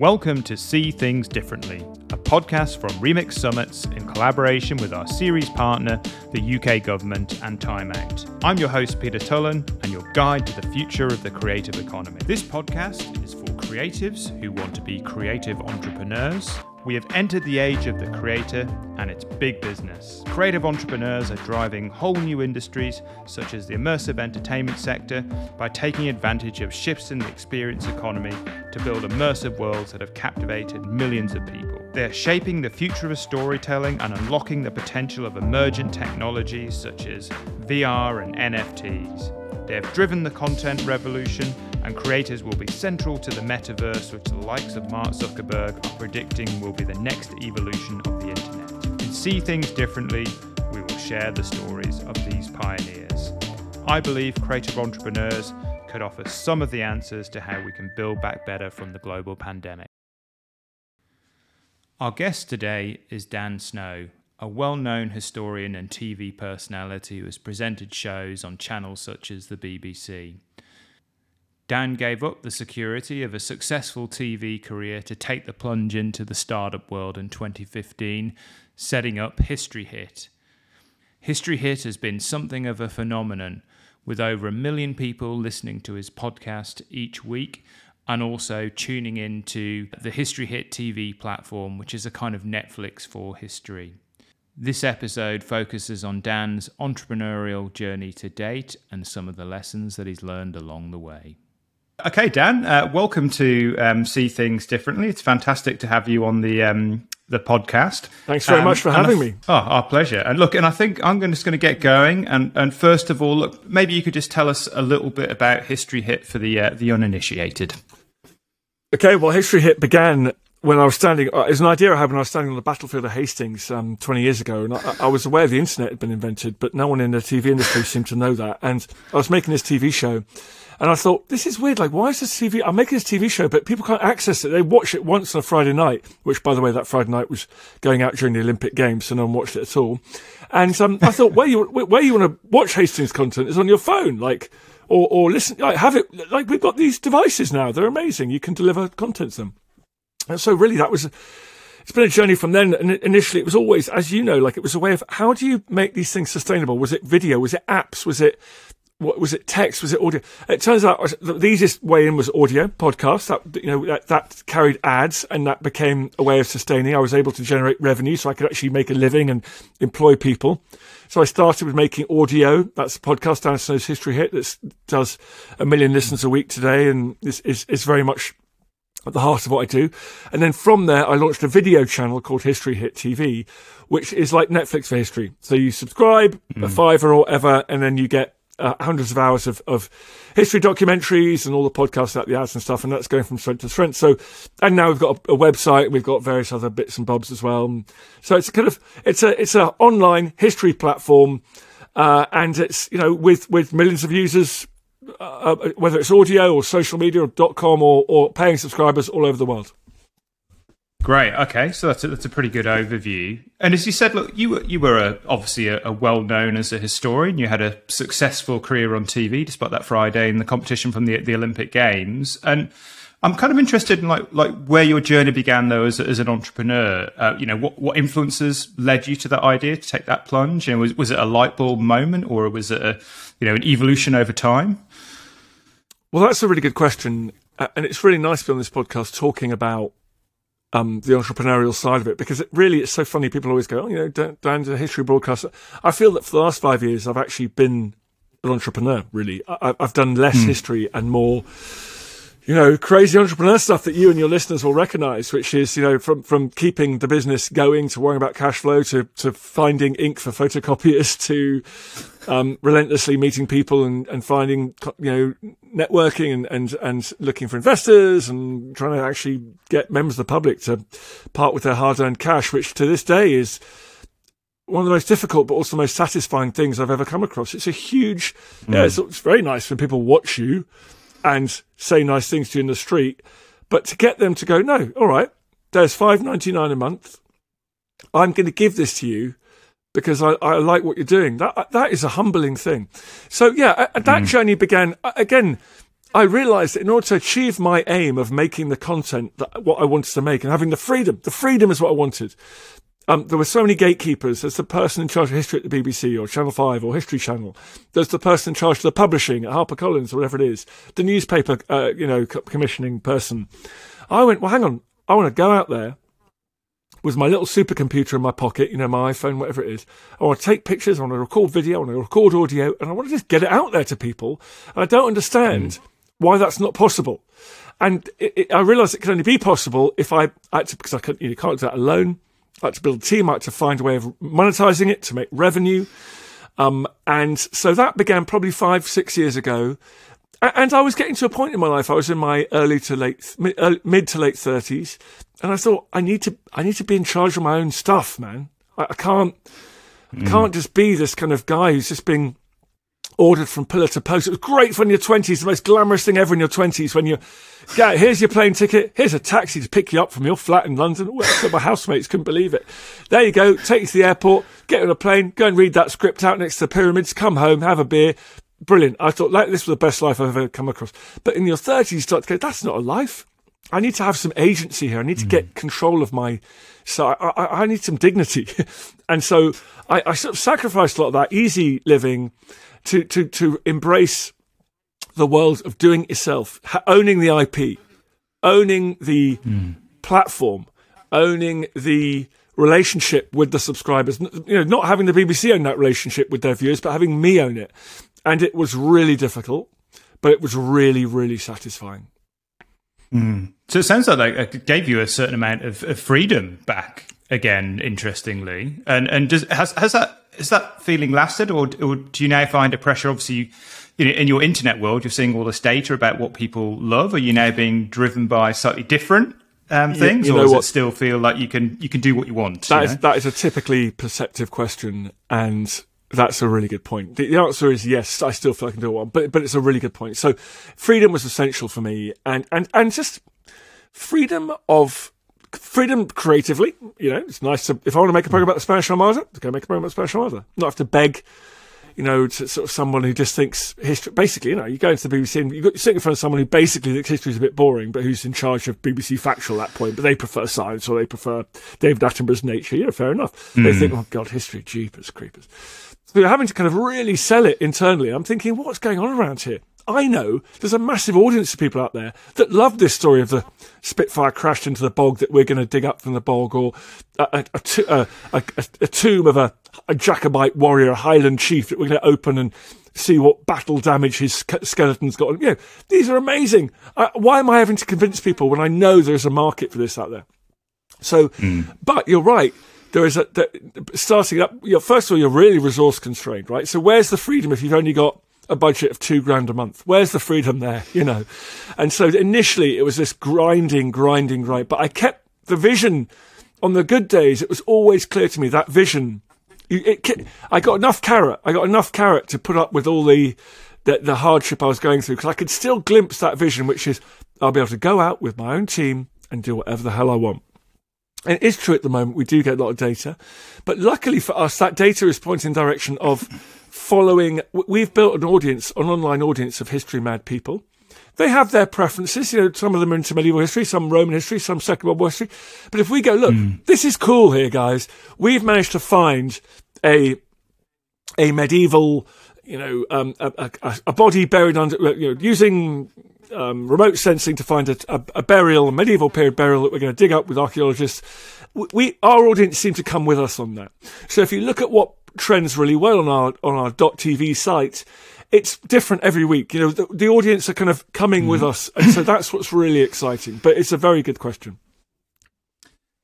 Welcome to See Things Differently, a podcast from Remix Summits in collaboration with our series partner, the UK Government and Time Out. I'm your host, Peter Tullin, and your guide to the future of the creative economy. This podcast is for creatives who want to be creative entrepreneurs we have entered the age of the creator and it's big business. Creative entrepreneurs are driving whole new industries, such as the immersive entertainment sector, by taking advantage of shifts in the experience economy to build immersive worlds that have captivated millions of people. They are shaping the future of storytelling and unlocking the potential of emergent technologies such as VR and NFTs. They have driven the content revolution, and creators will be central to the metaverse, which the likes of Mark Zuckerberg are predicting will be the next evolution of the internet. In See Things Differently, we will share the stories of these pioneers. I believe creative entrepreneurs could offer some of the answers to how we can build back better from the global pandemic. Our guest today is Dan Snow, a well known historian and TV personality who has presented shows on channels such as the BBC. Dan gave up the security of a successful TV career to take the plunge into the startup world in 2015, setting up History Hit. History Hit has been something of a phenomenon, with over a million people listening to his podcast each week and also tuning into the History Hit TV platform, which is a kind of Netflix for history. This episode focuses on Dan's entrepreneurial journey to date and some of the lessons that he's learned along the way. Okay, Dan, uh, welcome to um, See Things Differently. It's fantastic to have you on the um, the podcast. Thanks very um, much for having th- me. Oh, our pleasure. And look, and I think I'm just going to get going. And and first of all, look, maybe you could just tell us a little bit about History Hit for the uh, the uninitiated. Okay, well, History Hit began when I was standing, uh, it's an idea I had when I was standing on the battlefield of Hastings um, 20 years ago, and I, I, was aware the internet had been invented, but no one in the TV industry seemed to know that. And I was making this TV show, and I thought, this is weird. Like, why is this TV? I'm making this TV show, but people can't access it. They watch it once on a Friday night, which, by the way, that Friday night was going out during the Olympic Games, so no one watched it at all. And um, I thought, where you where you want to watch Hastings content is on your phone, like. Or, or listen, like, have it, like, we've got these devices now. They're amazing. You can deliver content to them. And so really that was, it's been a journey from then. And initially it was always, as you know, like it was a way of how do you make these things sustainable? Was it video? Was it apps? Was it, what was it text? Was it audio? It turns out the easiest way in was audio podcast. That, you know, that, that carried ads and that became a way of sustaining. I was able to generate revenue so I could actually make a living and employ people. So I started with making audio. That's a podcast, Dan Snow's History Hit that does a million listens a week today and is, is, is very much at the heart of what I do. And then from there, I launched a video channel called History Hit TV, which is like Netflix for history. So you subscribe, mm. a fiver or whatever, and then you get uh, hundreds of hours of, of history documentaries and all the podcasts about the ads and stuff. And that's going from strength to strength. So, and now we've got a, a website. We've got various other bits and bobs as well. So it's kind of, it's a, it's an online history platform. Uh, and it's, you know, with, with millions of users, uh, uh, whether it's audio or social media or .com or, or paying subscribers all over the world. Great. Okay, so that's a, that's a pretty good overview. And as you said, look, you were you were a, obviously a, a well known as a historian. You had a successful career on TV, despite that Friday in the competition from the the Olympic Games. And I'm kind of interested in like like where your journey began though as as an entrepreneur. Uh, you know, what what influences led you to that idea to take that plunge? You know, was was it a light bulb moment or was it a you know an evolution over time? Well, that's a really good question, uh, and it's really nice to be on this podcast talking about um, the entrepreneurial side of it because it really it's so funny. People always go, "Oh, you know, Dan, Dan's a history broadcaster." I feel that for the last five years, I've actually been an entrepreneur. Really, I, have done less mm. history and more you know, crazy entrepreneur stuff that you and your listeners will recognize, which is, you know, from, from keeping the business going to worrying about cash flow to, to finding ink for photocopiers to, um, relentlessly meeting people and, and finding, you know, networking and, and, and looking for investors and trying to actually get members of the public to part with their hard earned cash, which to this day is, one of the most difficult but also most satisfying things I've ever come across. It's a huge, mm. yeah, it's, it's very nice when people watch you and say nice things to you in the street. But to get them to go, no, all right, there's five ninety nine a month. I'm going to give this to you because I, I like what you're doing. That that is a humbling thing. So yeah, that mm. journey began again. I realized that in order to achieve my aim of making the content that what I wanted to make and having the freedom, the freedom is what I wanted. Um, there were so many gatekeepers. There's the person in charge of history at the BBC or Channel 5 or History Channel. There's the person in charge of the publishing at HarperCollins or whatever it is. The newspaper, uh, you know, commissioning person. I went, well, hang on. I want to go out there with my little supercomputer in my pocket, you know, my iPhone, whatever it is. I want to take pictures, I want to record video, I want to record audio, and I want to just get it out there to people. And I don't understand mm. why that's not possible. And it, it, I realise it can only be possible if I, to, because I can't, you know, can't do that alone. I had to build a team, I had to find a way of monetizing it to make revenue. Um, and so that began probably five, six years ago. And I was getting to a point in my life. I was in my early to late, mid to late thirties, and I thought I need to, I need to be in charge of my own stuff, man. I, I can't, mm. I can't just be this kind of guy who's just being ordered from pillar to post. It was great fun in your twenties, the most glamorous thing ever in your twenties when you get here's your plane ticket, here's a taxi to pick you up from your flat in London. Well, my housemates couldn't believe it. There you go, take you to the airport, get on a plane, go and read that script out next to the pyramids, come home, have a beer. Brilliant. I thought like, this was the best life I've ever come across. But in your thirties, you start to go, that's not a life. I need to have some agency here. I need to mm. get control of my. So I, I, I need some dignity, and so I, I, sort of sacrificed a lot of that easy living to to to embrace the world of doing it yourself, owning the IP, owning the mm. platform, owning the relationship with the subscribers. You know, not having the BBC own that relationship with their viewers, but having me own it. And it was really difficult, but it was really, really satisfying. Mm. So it sounds like it gave you a certain amount of, of freedom back again. Interestingly, and and does, has has that has that feeling lasted, or, or do you now find a pressure? Obviously, you, you know, in your internet world, you're seeing all this data about what people love. Are you now being driven by slightly different um, things, you, you or does what? it still feel like you can you can do what you want? That you is, that is a typically perceptive question, and that's a really good point. The, the, answer is yes. I still feel I can do want, but but it's a really good point. So freedom was essential for me, and and and just freedom of freedom creatively. You know, it's nice to if I want to make a program about the Spanish Armada, to go make a program about the Spanish Armada. Not have to beg. You know, to sort of someone who just thinks history. Basically, you know, you go into the BBC and you're sitting in front of someone who basically thinks history is a bit boring, but who's in charge of BBC Factual at that point. But they prefer science or they prefer David Attenborough's Nature. Yeah, fair enough. Mm. They think, oh God, history, jeepers, creepers. So you're having to kind of really sell it internally. I'm thinking, what's going on around here? I know there's a massive audience of people out there that love this story of the Spitfire crashed into the bog that we're going to dig up from the bog, or a, a, a, a tomb of a, Jacobite warrior, a Highland chief that we're going to open and see what battle damage his skeleton's got. You know, these are amazing. Uh, why am I having to convince people when I know there's a market for this out there? So, mm. but you're right. There is a starting up. You know, first of all, you're really resource constrained, right? So, where's the freedom if you've only got a budget of two grand a month. Where's the freedom there? You know? And so initially it was this grinding, grinding, grind, but I kept the vision on the good days. It was always clear to me that vision. It, it, I got enough carrot. I got enough carrot to put up with all the, the, the hardship I was going through because I could still glimpse that vision, which is I'll be able to go out with my own team and do whatever the hell I want. And it is true at the moment, we do get a lot of data. But luckily for us, that data is pointing in the direction of following. We've built an audience, an online audience of history mad people. They have their preferences. You know, some of them are into medieval history, some Roman history, some Second World War history. But if we go, look, mm. this is cool here, guys. We've managed to find a a medieval, you know, um, a, a, a, body buried under, you know, using um, remote sensing to find a, a, a, burial, a medieval period burial that we're going to dig up with archaeologists. We, our audience seem to come with us on that. So if you look at what trends really well on our on our .tv site. It's different every week. You know, the, the audience are kind of coming mm. with us, and so that's what's really exciting. But it's a very good question.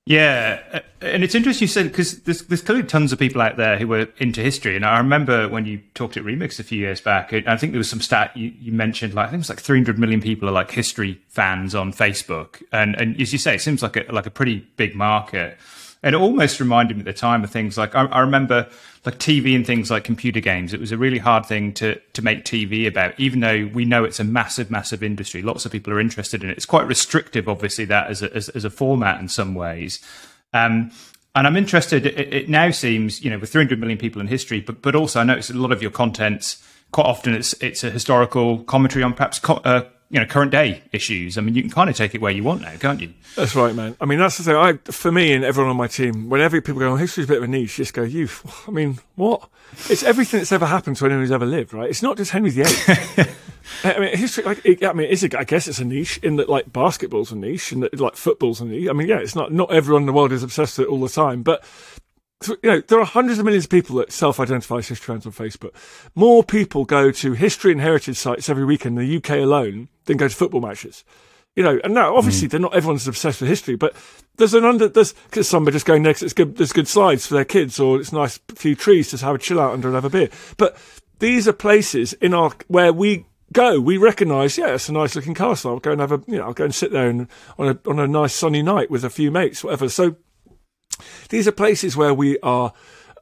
Yeah, and it's interesting you said because there's, there's clearly tons of people out there who were into history, and I remember when you talked at Remix a few years back. I think there was some stat you, you mentioned, like I think it's like 300 million people are like history fans on Facebook, and and as you say, it seems like a like a pretty big market. And it almost reminded me at the time of things like I, I, remember like TV and things like computer games. It was a really hard thing to to make TV about, even though we know it's a massive, massive industry. Lots of people are interested in it. It's quite restrictive, obviously, that as a, as, as a format in some ways. Um, and I'm interested. It, it, now seems, you know, with 300 million people in history, but but also I notice a lot of your contents. Quite often, it's it's a historical commentary on perhaps co- uh, you know current day issues. I mean, you can kind of take it where you want now, can't you? That's right, man. I mean, that's the thing. I, for me and everyone on my team, whenever people go, oh, history's a bit of a niche, just go, you. I mean, what? It's everything that's ever happened to anyone who's ever lived, right? It's not just Henry VIII. I mean, history. Like, it, I mean, is it? I guess it's a niche in that, like, basketball's a niche, and that, like, football's a niche. I mean, yeah, it's not. Not everyone in the world is obsessed with it all the time, but you know, there are hundreds of millions of people that self-identify as historians on Facebook. More people go to history and heritage sites every weekend in the UK alone than go to football matches. You know, and now obviously mm. they're not everyone's obsessed with history, but there's an under there's because some are just going next. It's good. There's good slides for their kids, or it's nice few trees to have a chill out under and have a beer. But these are places in our where we go. We recognise, yeah, it's a nice looking castle. I'll go and have a, you know, I'll go and sit there and, on a on a nice sunny night with a few mates, whatever. So these are places where we are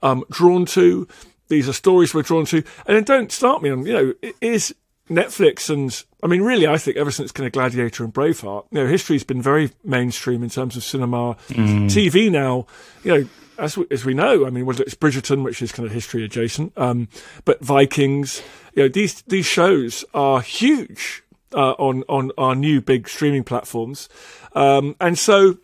um, drawn to. These are stories we're drawn to. And then don't start me on, you know, is Netflix and I mean, really, I think ever since kind of Gladiator and Braveheart, you know, history's been very mainstream in terms of cinema, mm. TV now. You know, as we, as we know, I mean, whether it's Bridgerton, which is kind of history adjacent, um, but Vikings, you know, these these shows are huge uh, on on our new big streaming platforms, um, and so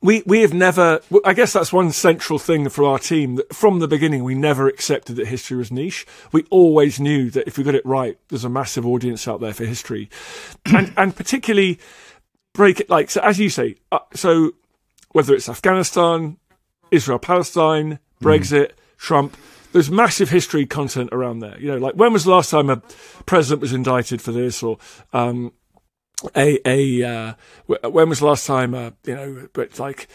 we we have never. I guess that's one central thing for our team. That from the beginning, we never accepted that history was niche. We always knew that if we got it right, there's a massive audience out there for history, and and particularly break it like so. As you say, uh, so whether it's Afghanistan, Israel, Palestine, Brexit, mm. Trump. There's massive history content around there. You know, like when was the last time a president was indicted for this, or um, a a uh, when was the last time uh, you know but like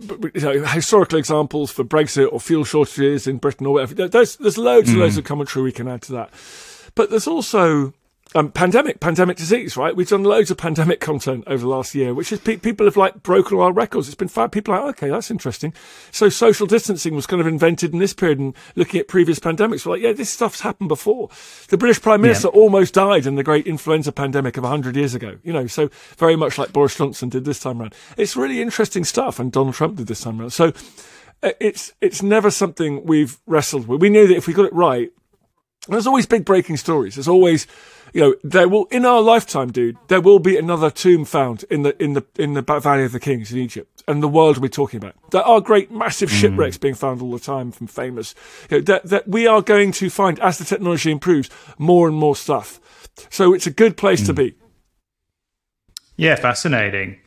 you know, historical examples for Brexit or fuel shortages in Britain or whatever there's there's loads mm. and loads of commentary we can add to that but there's also um, pandemic, pandemic disease, right? We've done loads of pandemic content over the last year, which is pe- people have like broken all our records. It's been fab. People are like, okay, that's interesting. So social distancing was kind of invented in this period and looking at previous pandemics. We're like, yeah, this stuff's happened before. The British Prime Minister yeah. almost died in the great influenza pandemic of 100 years ago, you know, so very much like Boris Johnson did this time around. It's really interesting stuff and Donald Trump did this time around. So uh, it's, it's never something we've wrestled with. We knew that if we got it right, there's always big breaking stories. There's always, you know, there will in our lifetime, dude. There will be another tomb found in the in the in the Valley of the Kings in Egypt, and the world we're talking about. There are great, massive mm. shipwrecks being found all the time from famous. You know, that that we are going to find as the technology improves more and more stuff. So it's a good place mm. to be. Yeah, fascinating.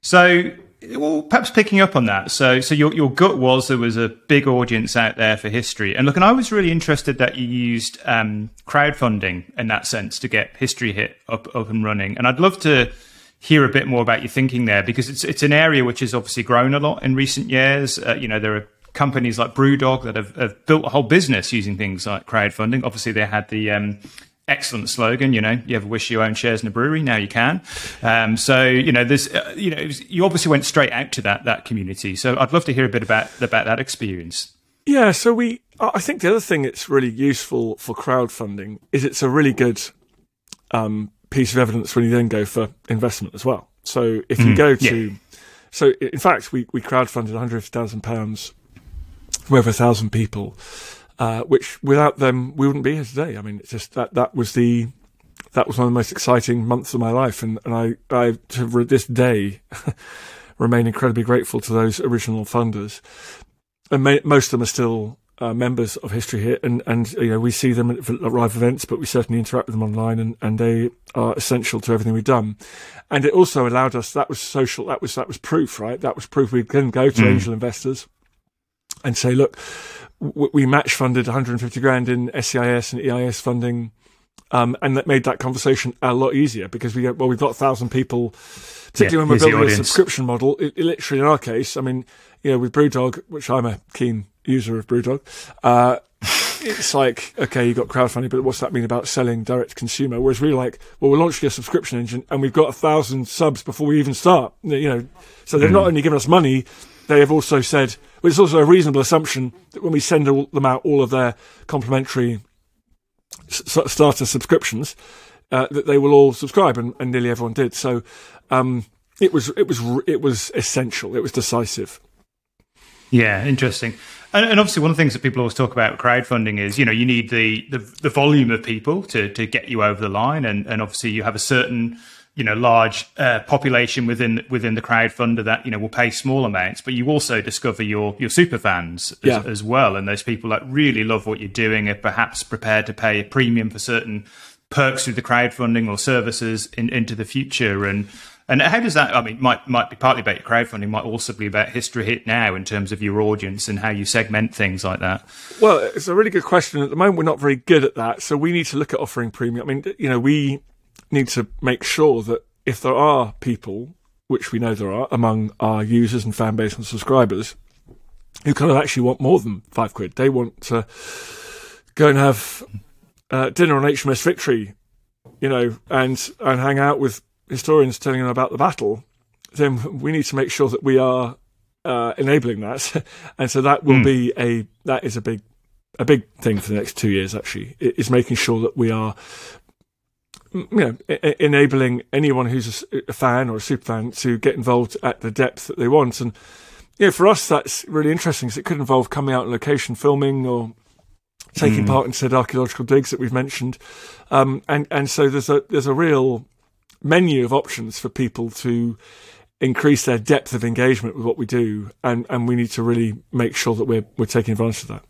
So well, perhaps picking up on that. So, so your your gut was there was a big audience out there for history, and look, and I was really interested that you used um, crowdfunding in that sense to get History Hit up up and running. And I'd love to hear a bit more about your thinking there because it's it's an area which has obviously grown a lot in recent years. Uh, you know, there are companies like BrewDog that have, have, built a whole business using things like crowdfunding. Obviously, they had the um, excellent slogan. You know, you ever wish you owned shares in a brewery? Now you can. Um, so you know, there's uh, you know, you obviously went straight out to that that community. So I'd love to hear a bit about about that experience. Yeah. So we, I think the other thing that's really useful for crowdfunding is it's a really good um, piece of evidence when you then go for investment as well. So if you mm, go to, yeah. so in fact, we we crowdfunded 150,000 pounds from over a thousand people uh, which without them we wouldn't be here today. I mean, it's just that that was the that was one of the most exciting months of my life, and, and I I to this day remain incredibly grateful to those original funders, and may, most of them are still. Uh, members of History Hit, and, and you know we see them at, at live events, but we certainly interact with them online, and, and they are essential to everything we've done. And it also allowed us that was social, that was that was proof, right? That was proof we can go to mm. angel investors and say, look, we match funded 150 grand in SEIS and EIS funding. Um, and that made that conversation a lot easier because we well we've got a thousand people, particularly yeah, when we're building a subscription model. It, it, literally, in our case, I mean, you know, with BrewDog, which I'm a keen user of BrewDog, uh, it's like okay, you got crowdfunding, but what's that mean about selling direct to consumer? Whereas we're like, well, we're launching a subscription engine, and we've got a thousand subs before we even start. You know, so they've mm. not only given us money, they have also said but it's also a reasonable assumption that when we send all, them out all of their complimentary s- starter subscriptions, uh, that they will all subscribe, and, and nearly everyone did. So um, it was it was it was essential. It was decisive. Yeah, interesting. And, and, obviously, one of the things that people always talk about crowdfunding is, you know, you need the the, the volume of people to to get you over the line, and and obviously you have a certain you know large uh, population within within the crowdfunder that you know will pay small amounts but you also discover your your super fans as, yeah. as, well and those people that really love what you're doing are perhaps prepared to pay a premium for certain perks through the crowdfunding or services in, into the future and and how does that? I mean, might might be partly about your crowdfunding, might also be about history hit now in terms of your audience and how you segment things like that. Well, it's a really good question. At the moment, we're not very good at that, so we need to look at offering premium. I mean, you know, we need to make sure that if there are people, which we know there are among our users and fan base and subscribers, who kind of actually want more than five quid, they want to go and have uh, dinner on HMS Victory, you know, and and hang out with historians telling them about the battle, then we need to make sure that we are uh, enabling that, and so that will mm. be a that is a big a big thing for the next two years. Actually, is making sure that we are you know, enabling anyone who's a, fan or a super fan to get involved at the depth that they want. And yeah, for us, that's really interesting because it could involve coming out on location filming or taking mm. part in said archaeological digs that we've mentioned. Um, and, and so there's a, there's a real menu of options for people to increase their depth of engagement with what we do. And, and we need to really make sure that we're, we're taking advantage of that.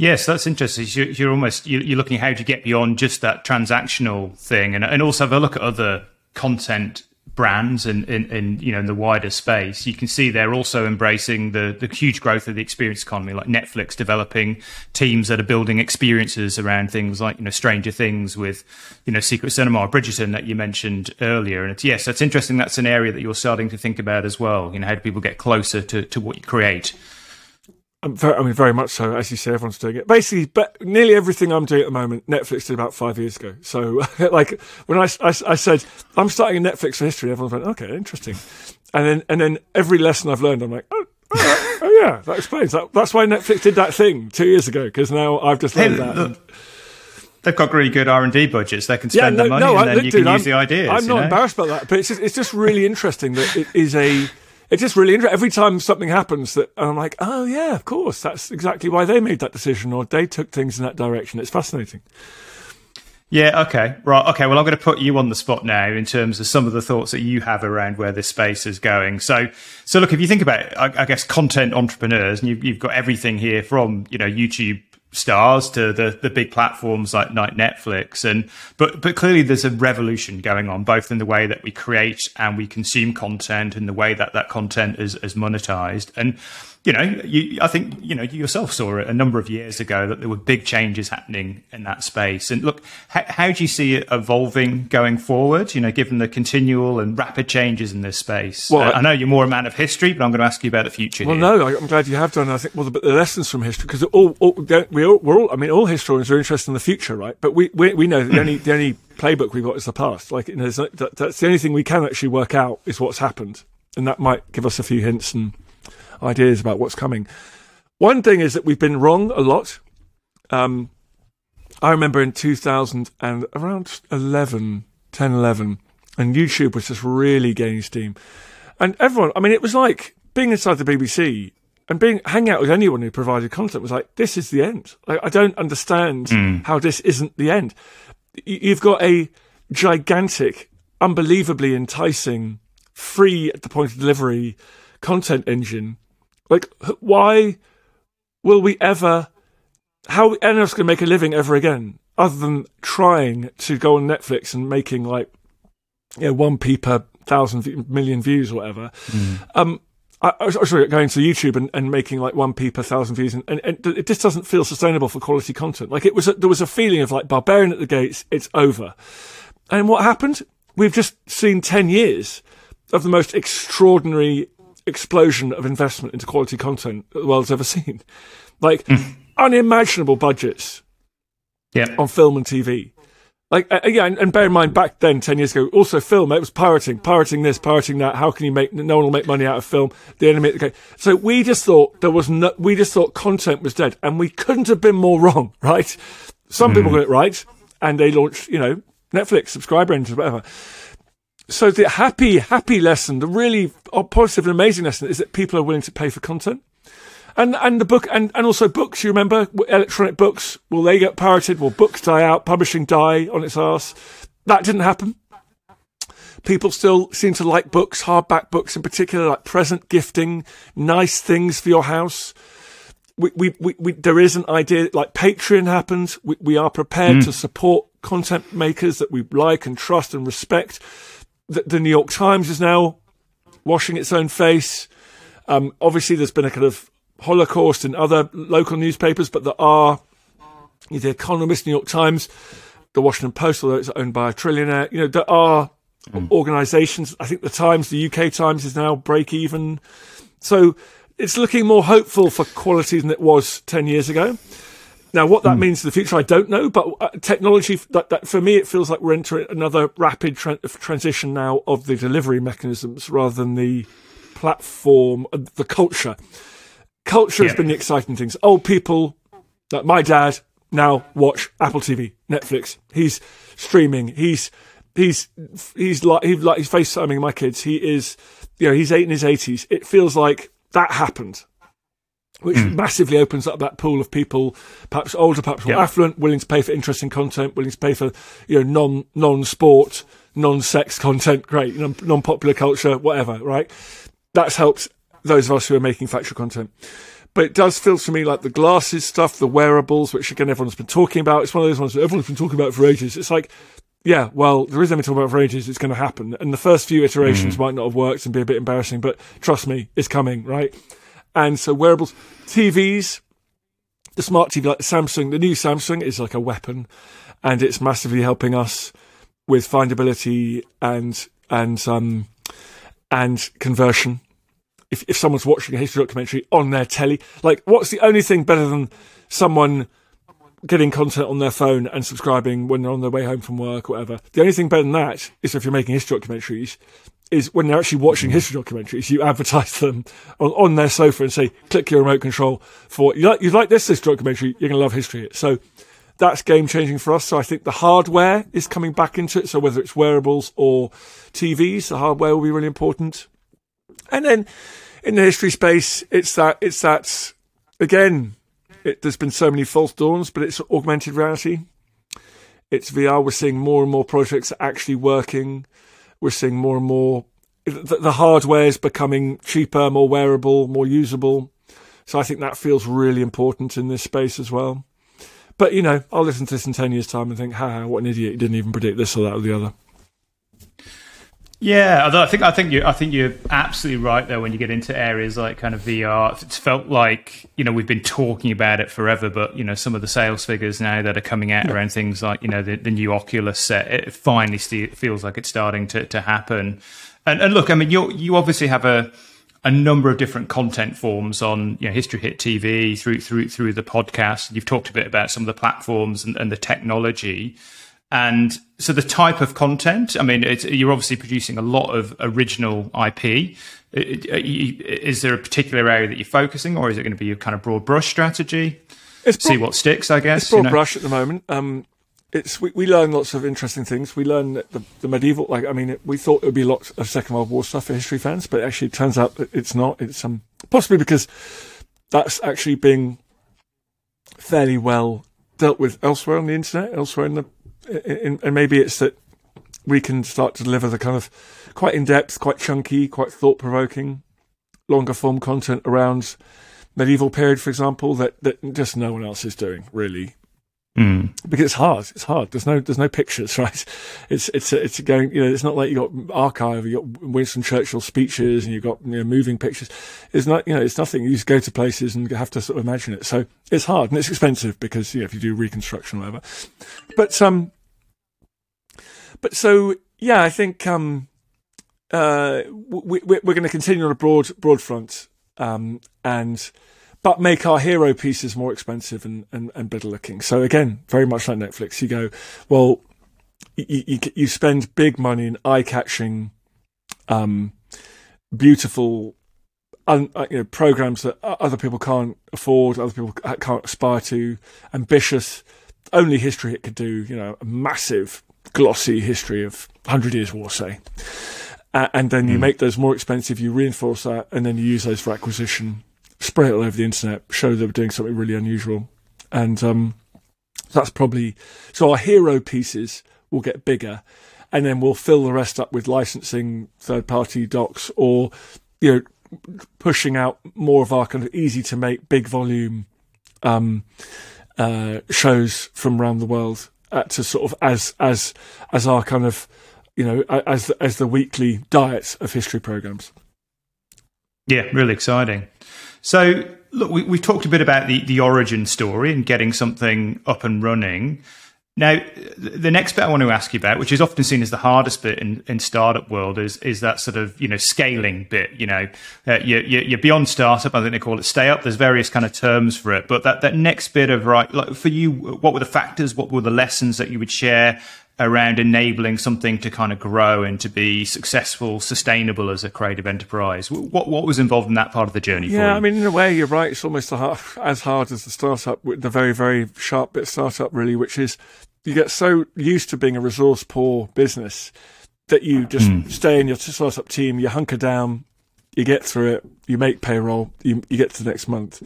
Yes, that's interesting. You're, you're almost you're looking how to get beyond just that transactional thing, and and also have a look at other content brands and in, in, in, you know in the wider space. You can see they're also embracing the the huge growth of the experience economy, like Netflix developing teams that are building experiences around things like you know Stranger Things with you know Secret Cinema or Bridgerton that you mentioned earlier. And it's yes, that's interesting. That's an area that you're starting to think about as well. You know, how do people get closer to to what you create? Very, I mean, very much so. As you say, everyone's doing it. Basically, but nearly everything I'm doing at the moment, Netflix did about five years ago. So, like, when I, I, I, said I'm starting a Netflix for history, everyone went, "Okay, interesting." And then, and then every lesson I've learned, I'm like, "Oh, oh, oh yeah, that explains that. That's why Netflix did that thing two years ago because now I've just learned hey, that." And, They've got really good R and D budgets. They can spend yeah, no, the money, no, and then you dude, can use I'm, the ideas. I'm not know? embarrassed about that, but it's just, it's just really interesting that it is a it's just really interesting. Every time something happens that I'm like, oh yeah, of course, that's exactly why they made that decision or they took things in that direction. It's fascinating. Yeah, okay. Right. Okay. Well, I'm going to put you on the spot now in terms of some of the thoughts that you have around where this space is going. So, so look, if you think about, it, I, I guess, content entrepreneurs, and you've, you've got everything here from, you know, YouTube stars to the the big platforms like, like Netflix. And but but clearly there's a revolution going on both in the way that we create and we consume content and the way that that content is is monetized. And you know, you, I think you know you yourself saw it a number of years ago that there were big changes happening in that space. And look, how, how, do you see it evolving going forward? You know, given the continual and rapid changes in this space. Well, uh, I know you're more a man of history, but I'm going to ask you about the future. Well, here. no, I'm glad you have done. I think well, the, the lessons from history because all, all we all, we're all. I mean, all historians are interested in the future, right? But we we, we know the only the only playbook we've got is the past. Like, you know, that, that's the only thing we can actually work out is what's happened, and that might give us a few hints and ideas about what's coming. One thing is that we've been wrong a lot. Um, I remember in 2000 and around 11, 10, 11, and YouTube was just really gaining steam. And everyone, I mean, it was like being inside the BBC and being hanging out with anyone who provided content was like, this is the end. Like, I don't understand mm. how this isn't the end. You've got a gigantic, unbelievably enticing, free at the point of delivery content engine like, why will we ever? How any of us going to make a living ever again, other than trying to go on Netflix and making like, you know, one p per thousand million views or whatever. Mm. Um, I, I was sorry, going to YouTube and, and making like one p per thousand views, and, and, and, it just doesn't feel sustainable for quality content. Like it was, a, there was a feeling of like barbarian at the gates. It's over, and what happened? We've just seen ten years of the most extraordinary explosion of investment into quality content the world's ever seen. Like mm. unimaginable budgets yeah. on film and TV. Like, uh, yeah, and, and, bear in mind, back then, 10 years ago, also film, it was pirating, pirating this, pirating that. How can you make, no one will make money out of film. The enemy, okay. So we just thought there was no, we just thought content was dead and we couldn't have been more wrong, right? Some mm. people got it right and they launched, you know, Netflix, subscriber engines, whatever. So the happy, happy lesson, the really positive and amazing lesson is that people are willing to pay for content. And and the book and, and also books. You remember electronic books? Will they get pirated? Will books die out? Publishing die on its ass? That didn't happen. People still seem to like books, hardback books in particular, like present gifting, nice things for your house. We, we, we, we there is an idea like Patreon happens. We, we are prepared mm. to support content makers that we like and trust and respect. The, the New York Times is now washing its own face. Um, obviously, there's been a kind of holocaust in other local newspapers, but there are The Economist, New York Times, the Washington Post, although it's owned by a trillionaire. You know, there are mm. organisations. I think the Times, the UK Times, is now break even. So it's looking more hopeful for quality than it was ten years ago. Now, what that mm. means in the future, I don't know. But uh, technology, that, that, for me, it feels like we're entering another rapid tra- transition now of the delivery mechanisms rather than the platform, uh, the culture. Culture yeah. has been the exciting things. Old people, like my dad, now watch Apple TV, Netflix. He's streaming. He's he's he's like he's like he's FaceTiming my kids. He is, you know, he's eight in his eighties. It feels like that happened, which mm. massively opens up that pool of people, perhaps older, perhaps more affluent, willing to pay for interesting content, willing to pay for you know non non sport, non sex content, great, non popular culture, whatever. Right, that's helped those of us who are making factual content. But it does feel to me like the glasses stuff, the wearables, which again everyone's been talking about. It's one of those ones that everyone's been talking about for ages. It's like yeah, well, there is anything talking about for ages. It's going to happen, and the first few iterations mm might not have worked and be a bit embarrassing, but trust me, it's coming, right? And so wearables, TVs, the smart TV like the Samsung, the new Samsung is like a weapon, and it's massively helping us with findability and and um and conversion. If if someone's watching a history documentary on their telly, like what's the only thing better than someone getting content on their phone and subscribing when they're on their way home from work or whatever. The only thing better than that is if you're making history documentaries, is when they're actually watching history documentaries, you advertise them on, on their sofa and say, click your remote control for, you like, you like this, this documentary, you're going to love history. So that's game changing for us. So I think the hardware is coming back into it. So whether it's wearables or TVs, the hardware will be really important. And then in the history space, it's that, it's that, again, it, there's been so many false dawns, but it's augmented reality. It's VR. We're seeing more and more projects actually working. We're seeing more and more. The, the hardware is becoming cheaper, more wearable, more usable. So I think that feels really important in this space as well. But you know, I'll listen to this in ten years' time and think, "Ha, what an idiot! He didn't even predict this or that or the other." Yeah, although I think I think you I think you're absolutely right there when you get into areas like kind of VR. It's felt like you know we've been talking about it forever, but you know some of the sales figures now that are coming out yeah. around things like you know the, the new Oculus set, it finally st- feels like it's starting to to happen. And, and look, I mean, you you obviously have a a number of different content forms on you know History Hit TV through through through the podcast. You've talked a bit about some of the platforms and, and the technology. And so the type of content, I mean, you're obviously producing a lot of original IP. Is there a particular area that you're focusing, or is it going to be a kind of broad brush strategy? It's See what sticks, I guess. It's broad you know? brush at the moment. Um, it's we, we, learn lots of interesting things. We learn the, the medieval, like I mean, it, we thought it would be lots of Second World War stuff for history fans, but actually, it turns out it's not. It's um, possibly because that's actually being fairly well dealt with elsewhere on the internet, elsewhere in the and maybe it's that we can start to deliver the kind of quite in depth, quite chunky, quite thought provoking, longer form content around medieval period, for example, that, that just no one else is doing really. Mm. Because it's hard. It's hard. There's no there's no pictures, right? It's it's it's going. You know, it's not like you got archive. You got Winston Churchill speeches, and you've got you know, moving pictures. It's not. You know, it's nothing. You just go to places and have to sort of imagine it. So it's hard and it's expensive because you know if you do reconstruction or whatever. But um, but so yeah, I think um, uh, we, we're going to continue on a broad broad front, um, and but make our hero pieces more expensive and, and, and better looking. So again, very much like Netflix, you go, well, you, you, you spend big money in eye catching, um, beautiful, un, uh, you know, programs that other people can't afford, other people can't aspire to, ambitious, only History Hit could do, you know, a massive glossy history of 100 years war, say. Uh, and then you mm. make those more expensive, you reinforce that, and then you use those for acquisition. spray it all over the internet, show they were doing something really unusual, and um, that's probably so. Our hero pieces will get bigger, and then we'll fill the rest up with licensing third party docs or you know pushing out more of our kind of easy to make big volume um, uh, shows from around the world uh, to sort of as as as our kind of you know as as the weekly diet of history programs. Yeah, really exciting. So look, we, have talked a bit about the the origin story and getting something up and running. Now, the next bit I want to ask you about, which is often seen as the hardest bit in, in startup world, is is that sort of you know scaling bit. You know, uh, you're, you're beyond startup. I think they call it stay up. There's various kind of terms for it, but that that next bit of right, like for you, what were the factors? What were the lessons that you would share around enabling something to kind of grow and to be successful, sustainable as a creative enterprise. What what was involved in that part of the journey? For you? Yeah, I mean, in a way, you're right. It's almost as hard as the startup, the very very sharp bit startup, really, which is you get so used to being a resource poor business that you just mm. stay in your startup team, you hunker down, you get through it, you make payroll, you, you get to the next month.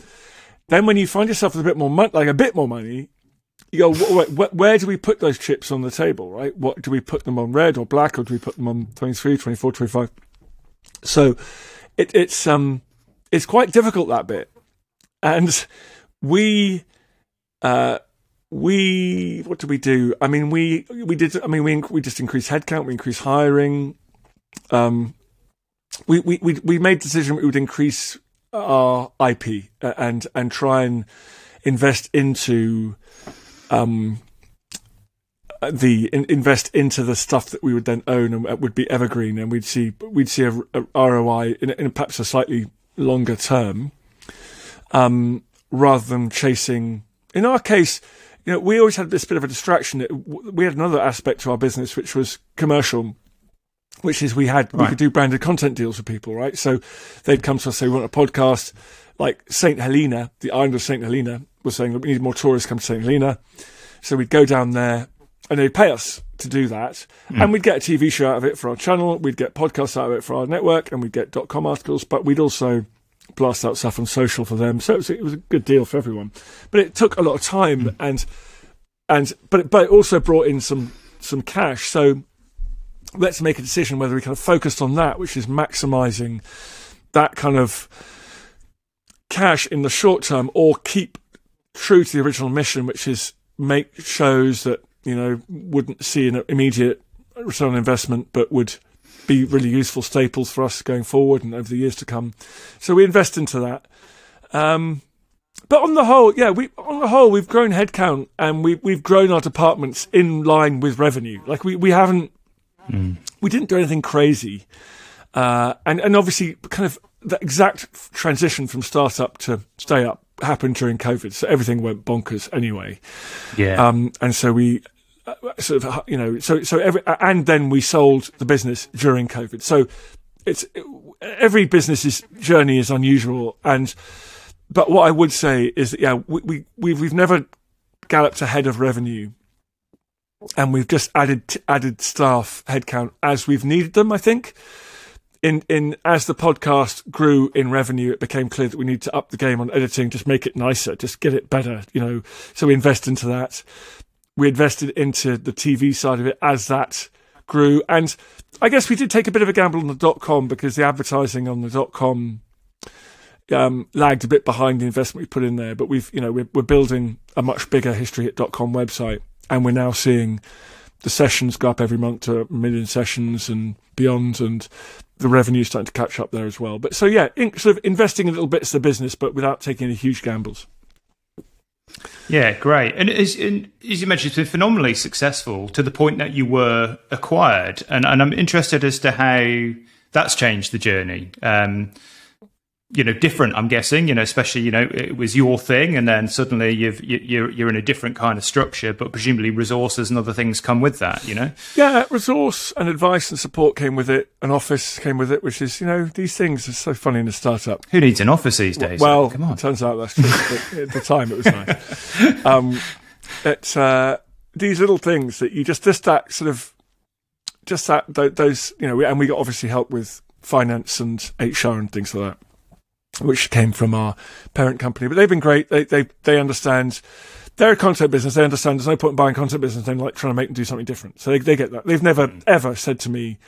Then when you find yourself with a bit more money, like a bit more money, you go, wh- wh- where do we put those chips on the table, right? What do we put them on red or black, or do we put them on 23, 24, 25? So it, it's um it's quite difficult that bit, and we uh we what did we do? I mean, we we did. I mean, we we just increased headcount, we increased hiring. Um, we we we we made decision we would increase our IP uh, and and try and invest into um the in, invest into the stuff that we would then own and would be evergreen, and we'd see we'd see a, a ROI in, in, perhaps a slightly longer term, um, rather than chasing. In our case, you know, we always had this bit of a distraction. We had another aspect to our business, which was commercial, which is we had, right. we could do branded content deals with people, right? So they'd come to us, say, we want a podcast like St. Helena, the island of St. Helena was saying, we need more tourists come to St. Helena. So we'd go down there and they'd pay us to do that. Mm. And we'd get a TV show out of it for our channel. We'd get podcasts out of it for our network and we'd get dot .com articles, but we'd also blast out stuff on social for them. So it was, it was a good deal for everyone. But it took a lot of time mm. and and but but it also brought in some some cash. So let's make a decision whether we kind of focused on that, which is maximizing that kind of cash in the short term, or keep true to the original mission, which is make shows that you know wouldn't see an immediate return on investment, but would be really useful staples for us going forward and over the years to come. So we invest into that. Um, but on the whole, yeah, we on the whole we've grown headcount and we we've grown our departments in line with revenue. Like we we haven't mm. we didn't do anything crazy, uh, and and obviously kind of the exact transition from startup to stay up happened during COVID, so everything went bonkers anyway. Yeah, um, and so we Uh, sort of uh, you know so so every uh, and then we sold the business during COVID. So it's every business's journey is unusual and but what I would say is that yeah, we, we we've we've never galloped ahead of revenue, and we've just added added staff headcount as we've needed them. I think. In, in as the podcast grew in revenue, it became clear that we need to up the game on editing, just make it nicer, just get it better, you know. So we invest into that. We invested into the TV side of it as that grew, and I guess we did take a bit of a gamble on the dot com because the advertising on the dot com um, lagged a bit behind the investment we put in there, but we've, you know, we're, we're building a much bigger History Hit dot com website and we're now seeing the sessions go up every month to a million sessions and beyond and the revenue starting to catch up there as well. But so yeah, in, sort of investing in little bits of the business, but without taking any huge gambles. Yeah, great. And as, and as, you mentioned, it's been phenomenally successful to the point that you were acquired. And, and I'm interested as to how that's changed the journey. Um, you know different i'm guessing you know especially you know it was your thing and then suddenly you've you're you're in a different kind of structure but presumably resources and other things come with that you know? Yeah resource and advice and support came with it an office came with it which is you know these things are so funny in a startup. Who needs an office these days? Well come on. turns out that's true. But at the time it was nice. Um it's uh these little things that you just just that sort of just that those you know and we got obviously help with finance and hr and things like that which came from our parent company. But they've been great. They they they understand. They're a content business. They understand there's no point in buying content business and like trying to make them do something different. So they, they get that. They've never ever said to me,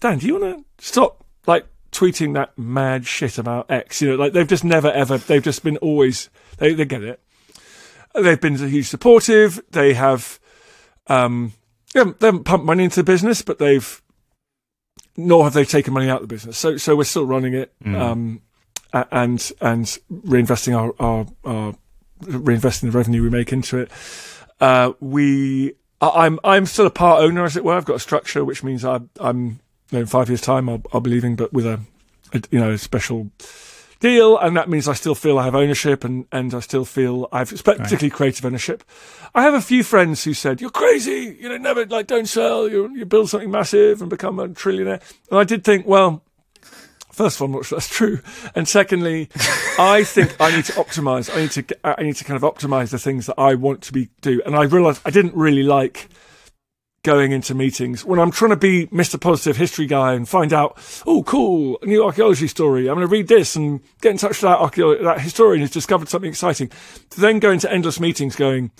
Dan, do you want to stop like tweeting that mad shit about X? You know, like they've just never ever. They've just been always. They they get it. They've been huge supportive. They have. Um, they haven't, they haven't pumped money into the business, but they've nor have they taken money out of the business. So so we're still running it. Mm. Um, and and reinvesting our, our, our reinvesting the revenue we make into it. Uh, we, I'm I'm still a part owner, as it were. I've got a structure, which means I, I'm you know, in five years' time I'll, I'll be leaving, but with a, a you know special deal, and that means I still feel I have ownership, and, and I still feel I've particularly creative ownership. I have a few friends who said, "You're crazy. You know, never like don't sell. You you build something massive and become a trillionaire." And I did think, well, First of all, I'm not sure that's true, and secondly, I think I need to optimize. I need to I need to kind of optimize the things that I want to be do. And I realized I didn't really like going into meetings when I'm trying to be Mr. Positive history guy and find out, oh, cool, a new archaeology story. I'm going to read this and get in touch with that, archaeo- that historian who's discovered something exciting. To then go into endless meetings going,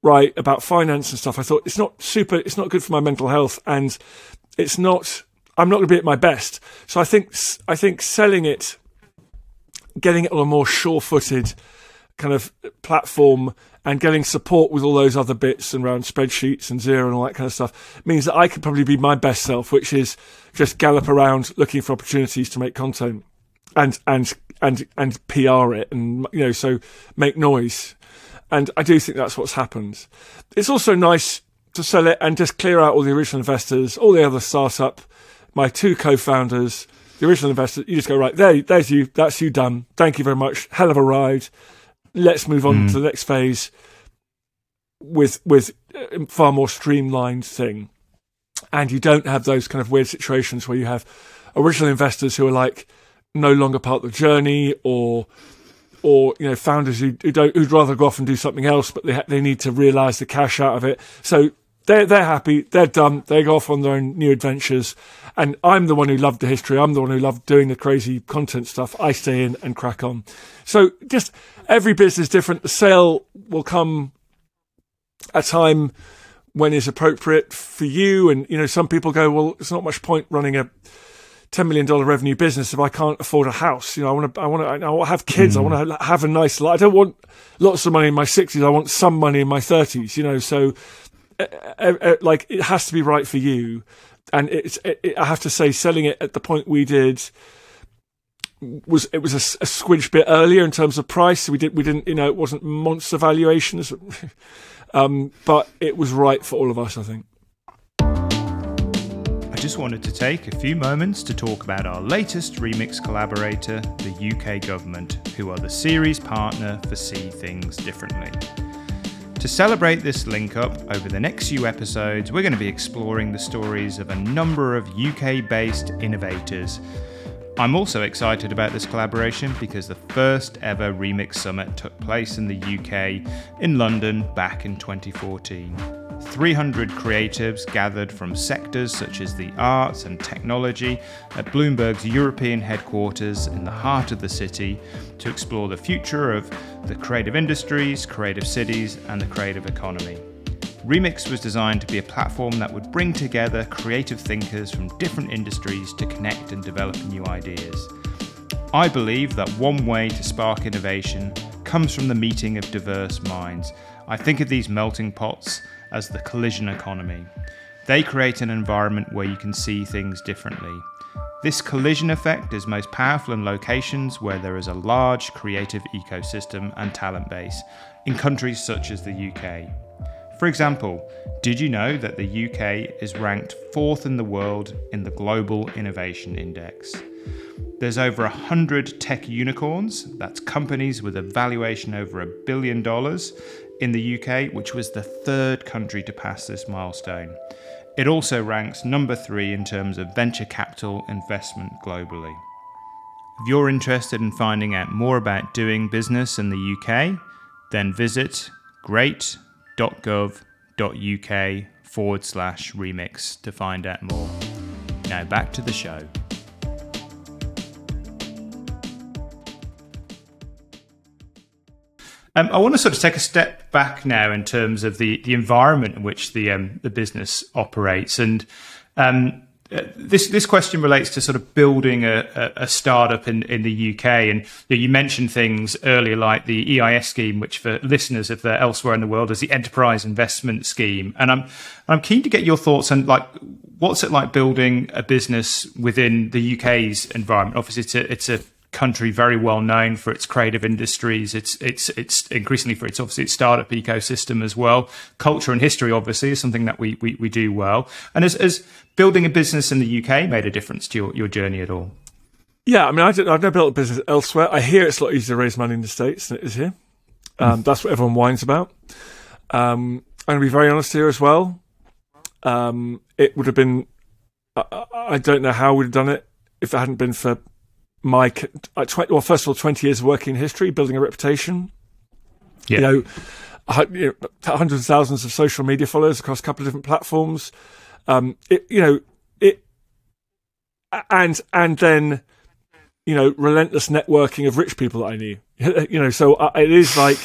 right, about finance and stuff. I thought it's not super, it's not good for my mental health and it's not I'm not going to be at my best. So I think I think selling it, getting it on a more sure-footed kind of platform, and getting support with all those other bits and around spreadsheets and Xero and all that kind of stuff means that I could probably be my best self, which is just gallop around looking for opportunities to make content and and and and PR it and you know so make noise. And I do think that's what's happened. It's also nice to sell it and just clear out all the original investors, all the other startup my two co-founders, the original investors, you just go right there. There's you. That's you done. Thank you very much. Hell of a ride. Let's move on mm. to the next phase with with a far more streamlined thing. And you don't have those kind of weird situations where you have original investors who are like no longer part of the journey or or you know founders who, who don't who'd rather go off and do something else, but they ha- they need to realise the cash out of it. So they're they're happy, they're done, they go off on their own new adventures, and I'm the one who loved the history. I'm the one who loved doing the crazy content stuff. I stay in and crack on. So just every business is different. The sale will come at a time when is appropriate for you, and you know some people go, well, it's not much point running a ten million dollar revenue business if I can't afford a house. You know, I want to, I want to, I want to have kids. Mm. I want to have a nice life. I don't want lots of money in my sixties. I want some money in my thirties. You know, so like it has to be right for you. And it's, it, it, I have to say, selling it at the point we did was it was a, a squidge bit earlier in terms of price. We did we didn't you know it wasn't monster valuations, um, but it was right for all of us. I think. I just wanted to take a few moments to talk about our latest remix collaborator, the UK government, who are the series partner for See Things Differently. To celebrate this link up, over the next few episodes, we're going to be exploring the stories of a number of UK based innovators. I'm also excited about this collaboration because the first ever Remix Summit took place in the UK in London back in 2014. 300 creatives gathered from sectors such as the arts and technology at Bloomberg's European headquarters in the heart of the city to explore the future of the creative industries, creative cities, and the creative economy. Remix was designed to be a platform that would bring together creative thinkers from different industries to connect and develop new ideas. I believe that one way to spark innovation comes from the meeting of diverse minds. I think of these melting pots as the collision economy. They create an environment where you can see things differently. This collision effect is most powerful in locations where there is a large creative ecosystem and talent base, in countries such as the UK. For example, did you know that the UK is ranked fourth in the world in the Global Innovation Index? There's over 100 tech unicorns, that's companies with a valuation over a billion dollars, in the UK, which was the third country to pass this milestone. It also ranks number three in terms of venture capital investment globally. If you're interested in finding out more about doing business in the UK, then visit www.gov.uk forward slash remix to find out more. Now back to the show. Um, I want to sort of take a step back now in terms of the, the environment in which the um, the business operates, and um, this this question relates to sort of building a, a, a startup in, in the UK, and you, know, you, mentioned things earlier like the EIS scheme, which for listeners if they're elsewhere in the world is the Enterprise Investment Scheme, and I'm I'm keen to get your thoughts on like what's it like building a business within the UK's environment. Obviously, it's a it's a country very well known for its creative industries. It's it's it's increasingly for its obviously its startup ecosystem as well. Culture and history obviously is something that we we, we do well. And as as building a business in the UK made a difference to your, your journey at all? Yeah, I mean, I have never built a business elsewhere. I hear it's a lot easier to raise money in the States than it is here. Um, mm. That's what everyone whines about. Um, I'm going to be very honest here as well. Um, it would have been, I, I, don't know how we'd have done it if it hadn't been for my, uh, 20, well, first of all, 20 years of working in history, building a reputation. Yeah. You know, hundreds of thousands of social media followers across a couple of different platforms. Um, it, you know, it, and and then, you know, relentless networking of rich people that I knew. You know, so uh, it is like,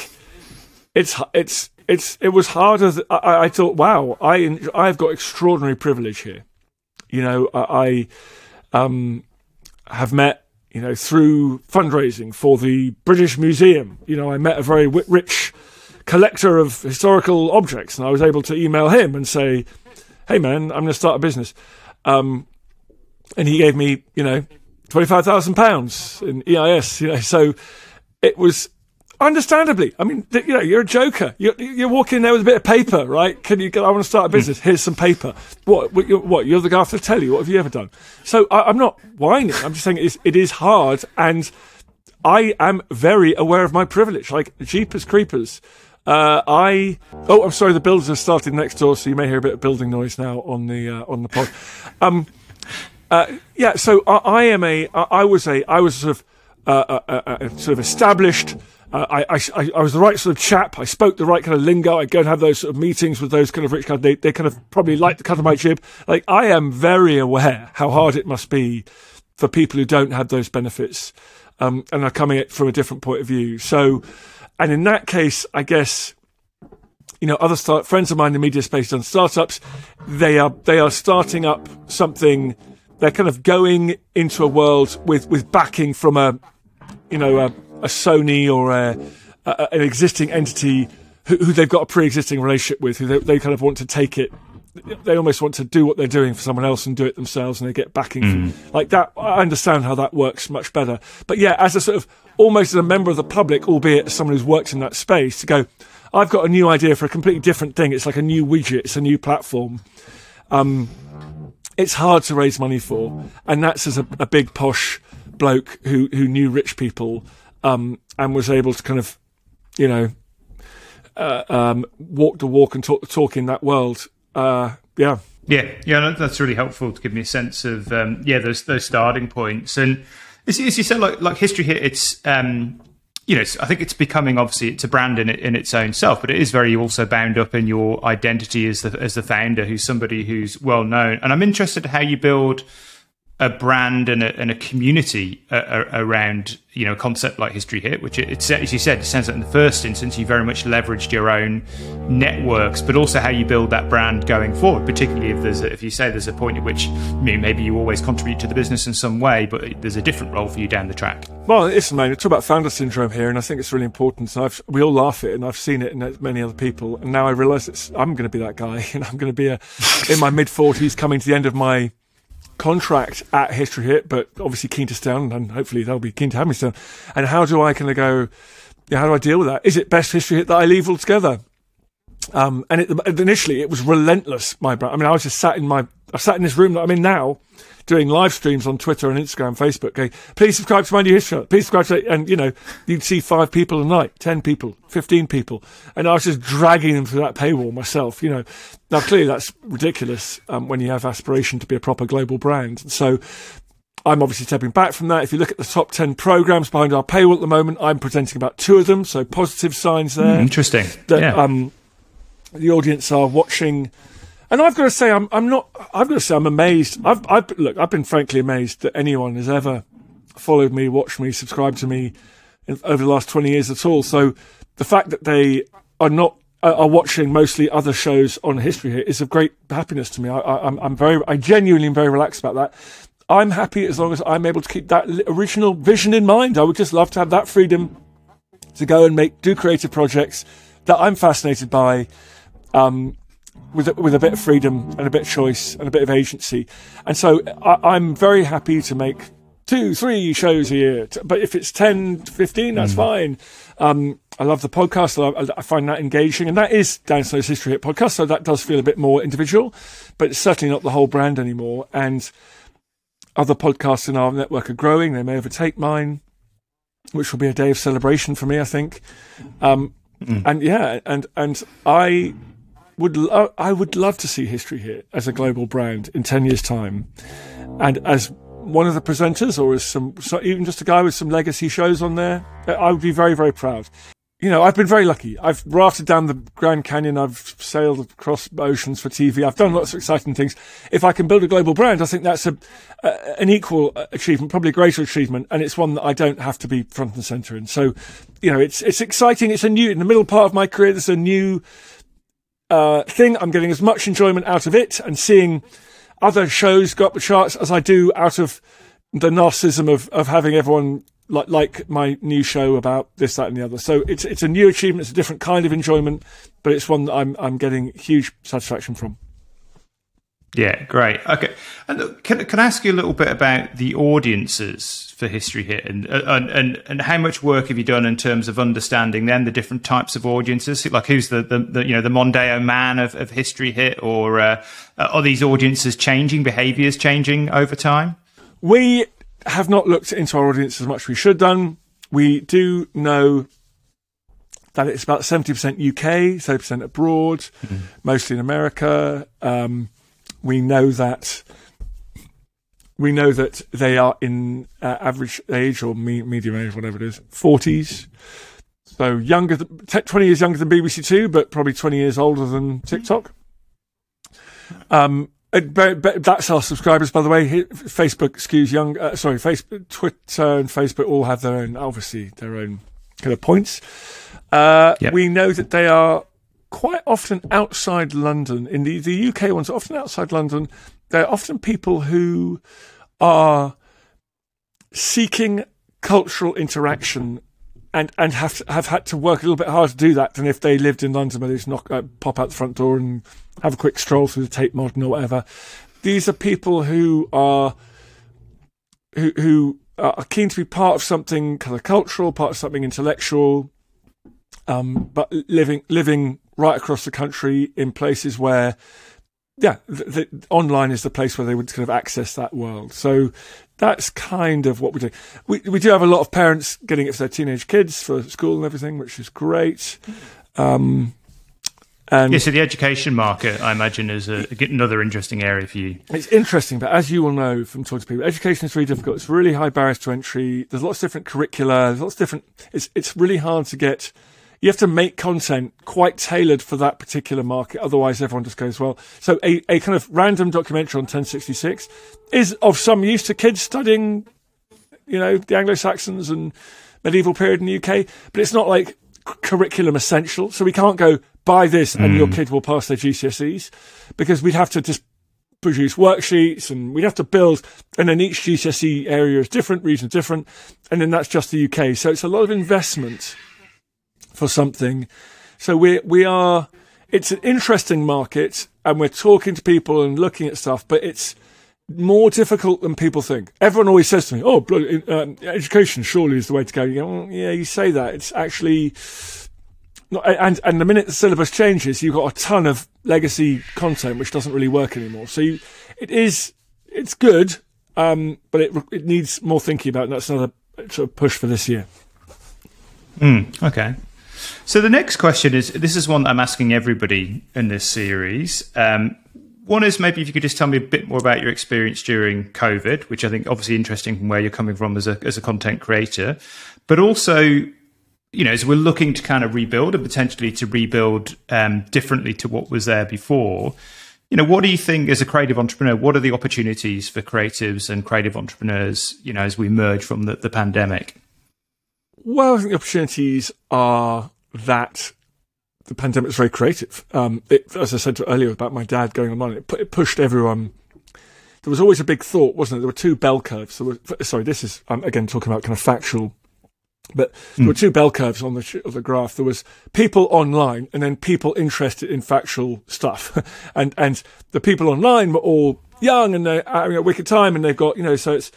it's it's it's it was harder. Th- I, I thought, wow, I I've got extraordinary privilege here. You know, I, I um, have met you know, through fundraising for the British Museum. You know, I met a very rich collector of historical objects, and I was able to email him and say, "Hey, man, I'm going to start a business," um, and he gave me, you know, twenty five thousand pounds in EIS. You know, so it was Understandably, I mean, you know, you're a joker. You're, you're walking there with a bit of paper, right? Can you? I want to start a business. Here's some paper. What? What? You're, what, you're the guy off the telly. What have you ever done? So I, am not whining. I'm just saying it is, it is hard, and I am very aware of my privilege. Like Jeepers Creepers. Uh, I oh, I'm sorry. The builders have started next door, so you may hear a bit of building noise now on the uh, on the pod. Um, uh, yeah. So I, I am a. I, was a. I was sort of uh, uh, uh, sort of established I, I, I was the right sort of chap. I spoke the right kind of lingo. I'd go and have those sort of meetings with those kind of rich guys. They, they kind of probably like the cut of my jib. Like, I am very aware how hard it must be for people who don't have those benefits um, and are coming at from a different point of view. So, and in that case, I guess, you know, other start, friends of mine in the media space done startups. They are, they are starting up something. They're kind of going into a world with, with backing from a, you know, a, a Sony or a, a, an existing entity who, who, they've got a pre-existing relationship with, who they, they, kind of want to take it. They almost want to do what they're doing for someone else and do it themselves, and they get backing mm. from, like that. I understand how that works much better. But yeah, as a sort of almost as a member of the public, albeit as someone who's worked in that space, to go, I've got a new idea for a completely different thing. It's like a new widget. It's a new platform. Um, it's hard to raise money for, and that's as a, a big posh bloke who who knew rich people um, and was able to kind of, you know, uh, um, walk the walk and talk the talk in that world. Uh, yeah. Yeah, yeah, that's really helpful to give me a sense of um, yeah those those starting points. And as, as you said, like like History Hit, it's um, you know I think it's becoming obviously it's a brand in in its own self, but it is very also bound up in your identity as the as the founder, who's somebody who's well known. And I'm interested how you build a brand and a, and a community uh, around you know a concept like history hit which it, it, as you said it sounds like in the first instance you very much leveraged your own networks but also how you build that brand going forward particularly if there's a, if you say there's a point at which maybe you always contribute to the business in some way but there's a different role for you down the track. Well listen man you talk about founder syndrome here and I think it's really important and I've, we all laugh at it and I've seen it in many other people and now I realise it's I'm going to be that guy and I'm going to be a in my mid 40s coming to the end of my contract at History Hit, but obviously keen to stay on, and hopefully they'll be keen to have me stay on. And how do I kind of go? Yeah, how do I deal with that? Is it best History Hit that I leave altogether? Um, and it, initially it was relentless. My, I mean, I was just sat in my, I sat in this room that I'm in now, doing live streams on Twitter and Instagram, Facebook, going, please subscribe to my new history. Please subscribe to, it. and you know, you'd see five people a night, 10 people, 15 people. And I was just dragging them through that paywall myself, you know. Now, clearly that's ridiculous, um, when you have aspiration to be a proper global brand. So I'm obviously stepping back from that. If you look at the top 10 programs behind our paywall at the moment, I'm presenting about two of them. So positive signs there. Mm, interesting. That, yeah. um, the audience are watching and I've got to say, I'm, I'm not, I've got to say, I'm amazed. I've, I've, look, I've been frankly amazed that anyone has ever followed me, watched me, subscribed to me over the last 20 years at all. So the fact that they are not are watching mostly other shows on History Hit is of great happiness to me. I, am I'm, I'm very, I genuinely am very relaxed about that. I'm happy as long as I'm able to keep that original vision in mind. I would just love to have that freedom to go and make do creative projects that I'm fascinated by, um, with a, with a bit of freedom and a bit of choice and a bit of agency. And so I, am very happy to make two, three shows a year. But if it's 10, 15, that's mm. fine. Um, I love the podcast. I, I, find that engaging. And that is Dan Snow's History Hit podcast. So that does feel a bit more individual, but it's certainly not the whole brand anymore. And other podcasts in our network are growing. They may overtake mine, which will be a day of celebration for me, I think. Um, mm. And yeah, and, and I would, lo- I would love to see History Hit as a global brand in 10 years' time. And as one of the presenters or as some so even just a guy with some legacy shows on there, uh, I would be very, very proud. You know, I've been very lucky. I've rafted down the Grand Canyon. I've sailed across oceans for TV. I've done lots of exciting things. If I can build a global brand, I think that's a, a an equal uh, achievement, probably a greater achievement, and it's one that I don't have to be front and center in. So, you know, it's it's exciting. It's a new in the middle part of my career. There's a new uh, thing. I'm getting as much enjoyment out of it and seeing other shows go up the charts as I do out of the narcissism of, of having everyone like like my new show about this, that, and the other. So it's it's a new achievement. It's a different kind of enjoyment, but it's one that I'm I'm getting huge satisfaction from. Yeah, great. Okay, and can can I ask you a little bit about the audiences for History Hit, and and and, and how much work have you done in terms of understanding then the different types of audiences? Like, who's the, the, the you know the Mondeo man of, of History Hit, or uh, are these audiences changing, behaviours changing over time? We have not looked into our audience as much as we should done. We do know that it's about 70% UK, 30% abroad, mm-hmm. mostly in America. Um, we know that we know that they are in uh, average age or me- medium age, whatever it is, forties. So younger, 20 years younger than BBC Two, but probably 20 years older than TikTok. Um, but, but that's our subscribers, by the way. Facebook skews young. Uh, sorry, Facebook, Twitter, and Facebook all have their own, obviously, their own kind of points. Uh, yep. We know that they are quite often outside London. In the, the UK ones, often outside London, they're often people who are seeking cultural interaction and and have have had to work a little bit harder to do that than if they lived in London where they just knock uh, pop out the front door and have a quick stroll through the Tate Modern or whatever. These are people who are who who are keen to be part of something kind of cultural, part of something intellectual, um, but living living right across the country in places where, yeah, the, the, online is the place where they would kind of access that world. So that's kind of what we do. We we do have a lot of parents getting it for their teenage kids for school and everything, which is great. Um, and yeah, so the education market, I imagine, is a, another interesting area for you. It's interesting, but as you will know from talking to people, education is really difficult. It's really high barriers to entry. There's lots of different curricula. There's lots of different. It's it's really hard to get you have to make content quite tailored for that particular market. Otherwise, everyone just goes, well, so a, a kind of random documentary on 1066 is of some use to kids studying, you know, the Anglo-Saxons and medieval period in the UK, but it's not like curriculum essential. So we can't go buy this and mm. your kid will pass their GCSEs because we'd have to just produce worksheets and we'd have to build and then each GCSE area is different, region different. And then that's just the UK. So it's a lot of investment for something. So we we are. It's an interesting market, and we're talking to people and looking at stuff, but it's more difficult than people think. Everyone always says to me, "Oh, um, education surely is the way to go." You go well, yeah, you say that. It's actually not, and and the minute the syllabus changes, you've got a ton of legacy content which doesn't really work anymore. So you, it is it's good, um, but it it needs more thinking about. And that's another sort of push for this year. Mm, okay. So the next question is this is one that I'm asking everybody in this series. Um, one is maybe if you could just tell me a bit more about your experience during COVID, which I think obviously interesting from where you're coming from as a as a content creator, but also you know, as we're looking to kind of rebuild and potentially to rebuild um, differently to what was there before, you know, what do you think as a creative entrepreneur? What are the opportunities for creatives and creative entrepreneurs, you know, as we emerge from the, the pandemic? Well, I think the opportunities are that the pandemic was very creative. Um, it, as I said earlier about my dad going online, it, it, pushed everyone. There was always a big thought, wasn't it? There were two bell curves. Were, sorry, this is I'm again talking about kind of factual, but mm. there were two bell curves on the of the graph. There was people online, and then people interested in factual stuff, and and the people online were all young and they're having a wicked time, and they've got you know so it's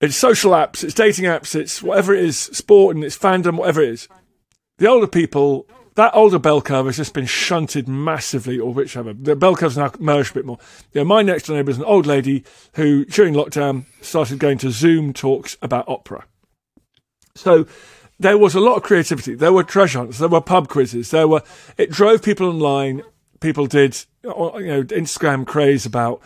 it's social apps, it's dating apps, it's whatever it is, sport and it's fandom, whatever it is. The older people, that older bell curve has just been shunted massively, or whichever. The bell curve's now merged a bit more. Yeah, my next door neighbour is an old lady who, during lockdown, started going to Zoom talks about opera. So there was a lot of creativity. There were treasure hunts. There were pub quizzes. There were. It drove people online. People did, you know, Instagram craze about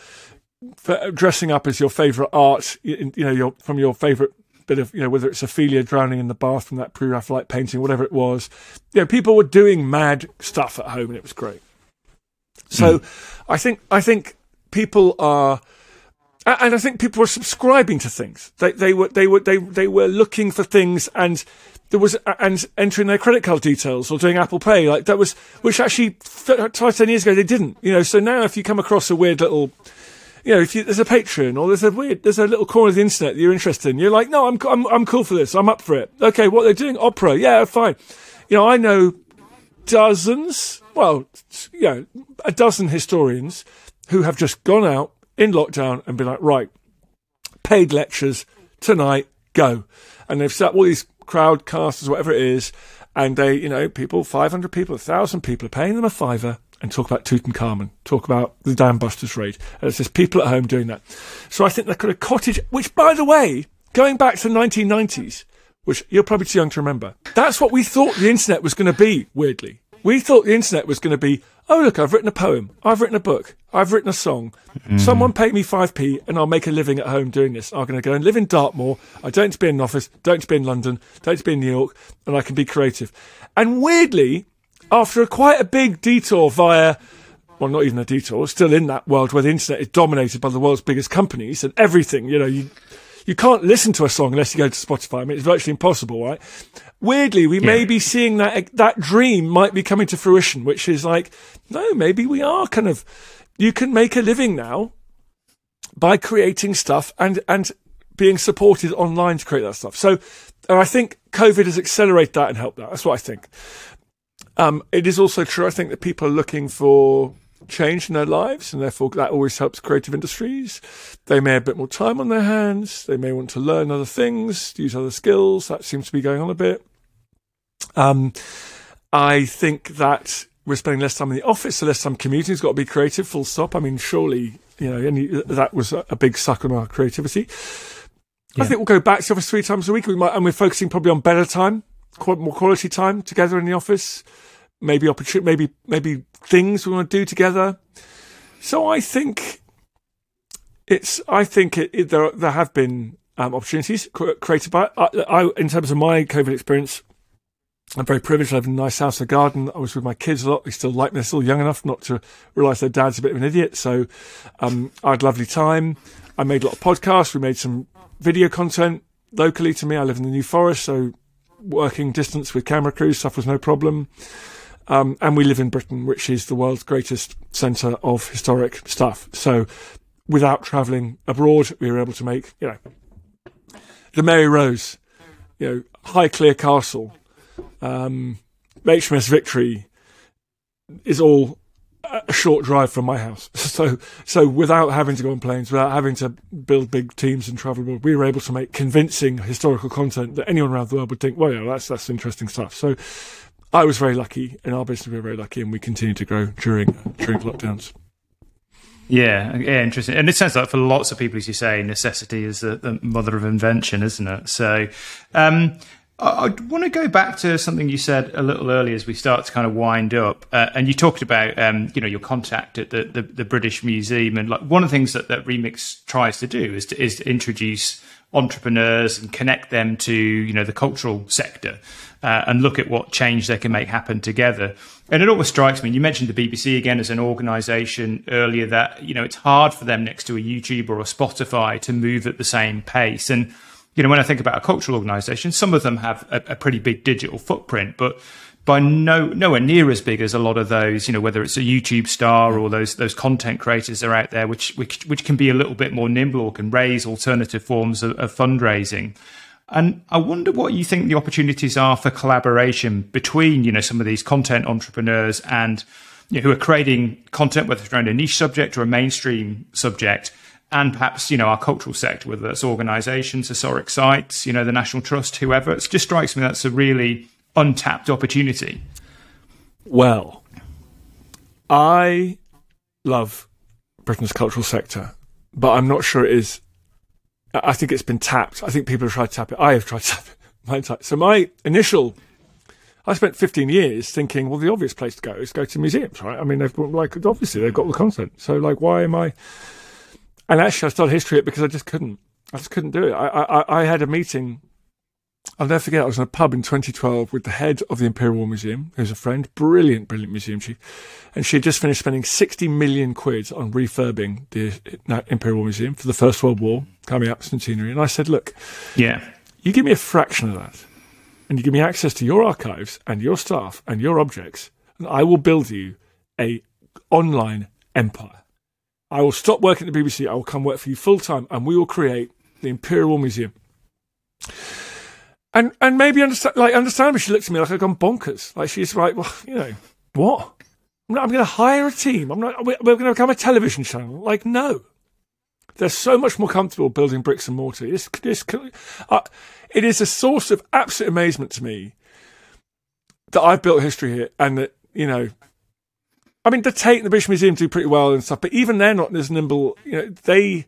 dressing up as your favourite art, you know, your, from your favourite bit of, you know, whether it's Ophelia drowning in the bath from that pre-Raphaelite painting, whatever it was. You know, people were doing mad stuff at home and it was great. So mm. I think, I think people are, and I think people were subscribing to things. They, they were, they were, they, they were looking for things and there was, and entering their credit card details or doing Apple Pay. Like that was, which actually, five, ten years ago, they didn't, you know, so now if you come across a weird little, you know, if you, there's a Patreon or there's a weird, there's a little corner of the internet that you're interested in, you're like, no, I'm, I'm, I'm cool for this. I'm up for it. Okay, what they're doing, opera, yeah, fine. You know, I know dozens, well, you know, a dozen historians who have just gone out in lockdown and been like, right, paid lectures tonight, go. And they've set up all these crowdcasters, whatever it is, and they, you know, people, 500 people, 1,000 people are paying them a fiver and talk about Tutankhamun, talk about the Dam Busters raid. And it's just people at home doing that. So I think they've got a cottage, which, by the way, going back to the 1990s, which you're probably too young to remember, that's what we thought the internet was going to be, weirdly. We thought the internet was going to be, oh, look, I've written a poem, I've written a book, I've written a song. Mm. Someone pay me 5p and I'll make a living at home doing this. I'm going to go and live in Dartmoor. I don't need to be in an office, don't need to be in London, don't need to be in New York, and I can be creative. And weirdly, after a quite a big detour via well, not even a detour, still in that world where the internet is dominated by the world's biggest companies and everything, you know, you, you can't listen to a song unless you go to Spotify. I mean, it's virtually impossible, right? Weirdly, we yeah. may be seeing that, that dream might be coming to fruition, which is like, no, maybe we are kind of, you can make a living now by creating stuff and, and being supported online to create that stuff. So, I think COVID has accelerated that and helped that. That's what I think. Um, it is also true, I think, that people are looking for change in their lives, and therefore that always helps creative industries. They may have a bit more time on their hands. They may want to learn other things, use other skills. That seems to be going on a bit. Um, I think that we're spending less time in the office, so less time commuting. It's got to be creative, full stop. I mean, surely, you know, any, that was a big suck on our creativity. Yeah. I think we'll go back to the office three times a week. We might, and we're focusing probably on better time, more quality time together in the office maybe opportunity, maybe maybe things we want to do together. So I think it's. I think it, it, there there have been um, opportunities created by. I, I, in terms of my COVID experience, I'm very privileged. I in a nice house, a garden. I was with my kids a lot. They still like me. They're still young enough not to realise their dad's a bit of an idiot. So um, I had lovely time. I made a lot of podcasts. We made some video content locally to me. I live in the New Forest, so working distance with camera crews stuff was no problem. Um, and we live in Britain, which is the world's greatest centre of historic stuff. So without travelling abroad, we were able to make, you know, the Mary Rose, you know, Highclere Castle, um, HMS Victory is all a short drive from my house. So, so without having to go on planes, without having to build big teams and travel we were able to make convincing historical content that anyone around the world would think, well, yeah, that's, that's interesting stuff. So, I was very lucky, in our business we were very lucky, and we continued to grow during during lockdowns. Yeah, yeah, interesting. And it sounds like for lots of people, as you say, necessity is the, the mother of invention, isn't it? So, um, I, want to go back to something you said a little earlier as we start to kind of wind up, uh, and you talked about, um, you know, your contact at the, the, the, British Museum, and like one of the things that, that Remix tries to do is to, is to introduce entrepreneurs and connect them to, you know, the cultural sector uh, and look at what change they can make happen together. And it always strikes me. You mentioned the BBC again as an organisation earlier that you know it's hard for them next to a YouTube or a Spotify to move at the same pace. And you know, when I think about a cultural organisation, some of them have a, a pretty big digital footprint, but by no nowhere near as big as a lot of those, you know, whether it's a YouTube star or those those content creators are out there, which which which can be a little bit more nimble or can raise alternative forms of, of fundraising. And I wonder what you think the opportunities are for collaboration between, you know, some of these content entrepreneurs and you know, who are creating content, whether it's around a niche subject or a mainstream subject, and perhaps you know our cultural sector, whether that's organisations, historic sites, you know, the National Trust, whoever. It just strikes me that's a really untapped opportunity? Well, I love Britain's cultural sector, but I'm not sure it is. I think it's been tapped. I think people have tried to tap it. I have tried to tap it. My entire, so my initial, I spent 15 years thinking, well, the obvious place to go is go to museums, right? I mean, they've like obviously they've got the content. So like, why am I? And actually, I started History Hit because I just couldn't. I just couldn't do it. I I, I had a meeting I'll never forget, I was in a pub in 2012 with the head of the Imperial War Museum, who's a friend, brilliant, brilliant museum chief. And she had just finished spending 60 million quid on refurbing the uh, Imperial War Museum for the First World War, coming up centenary. And I said, look, yeah, you give me a fraction of that, and you give me access to your archives and your staff and your objects, and I will build you a online empire. I will stop working at the BBC. I will come work for you full time, and we will create the Imperial Museum. And and maybe understand, like understandably, she looks at me like I've gone bonkers. Like she's like, well, you know, what? I'm, I'm going to hire a team. I'm not. We're, we're going to become a television channel. Like, no. They're so much more comfortable building bricks and mortar. This, this, uh, it is a source of absolute amazement to me that I've built History Hit, and that you know, I mean, the Tate and the British Museum do pretty well and stuff, but even they're not as nimble. You know, they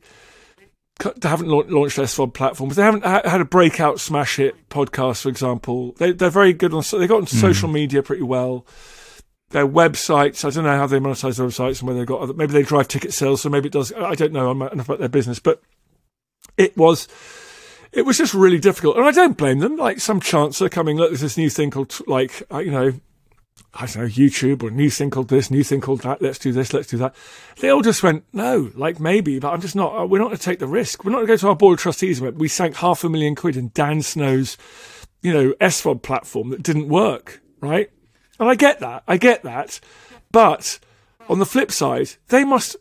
they haven't launched their SVOD platforms. They haven't had a breakout smash hit podcast, for example. They, are very good on. They got on mm. social media pretty well. Their websites. I don't know how they monetize their websites and whether they got. Maybe they drive ticket sales, so maybe it does. I don't know enough about their business, but it was. It was just really difficult, and I don't blame them. Like some chancellor coming, look, there's this new thing called like uh, you know I don't know, YouTube or new thing called this, new thing called that, let's do this, let's do that. They all just went, no, like maybe, but I'm just not, uh, we're not going to take the risk. We're not going to go to our board of trustees. We sank half a million quid in Dan Snow's, you know, SVOD platform that didn't work, right? And I get that. I get that. But on the flip side, they must,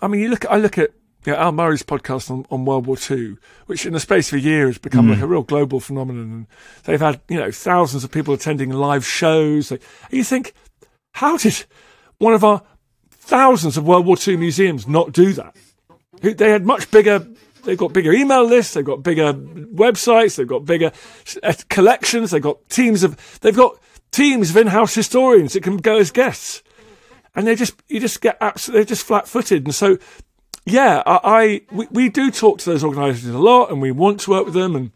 I mean, you look, I look at you know, Al Murray's podcast on, on World War II, which in the space of a year has become mm. like a real global phenomenon. And they've had, you know, thousands of people attending live shows. And you think, how did one of our thousands of World War II museums not do that? They had much bigger, they've got bigger email lists, they've got bigger websites, they've got bigger uh, collections, they've got teams of, they've got teams of in-house historians that can go as guests. And they just, you just get absolutely, they're just flat footed. And so yeah, I, I we, we do talk to those organisations a lot, and we want to work with them, and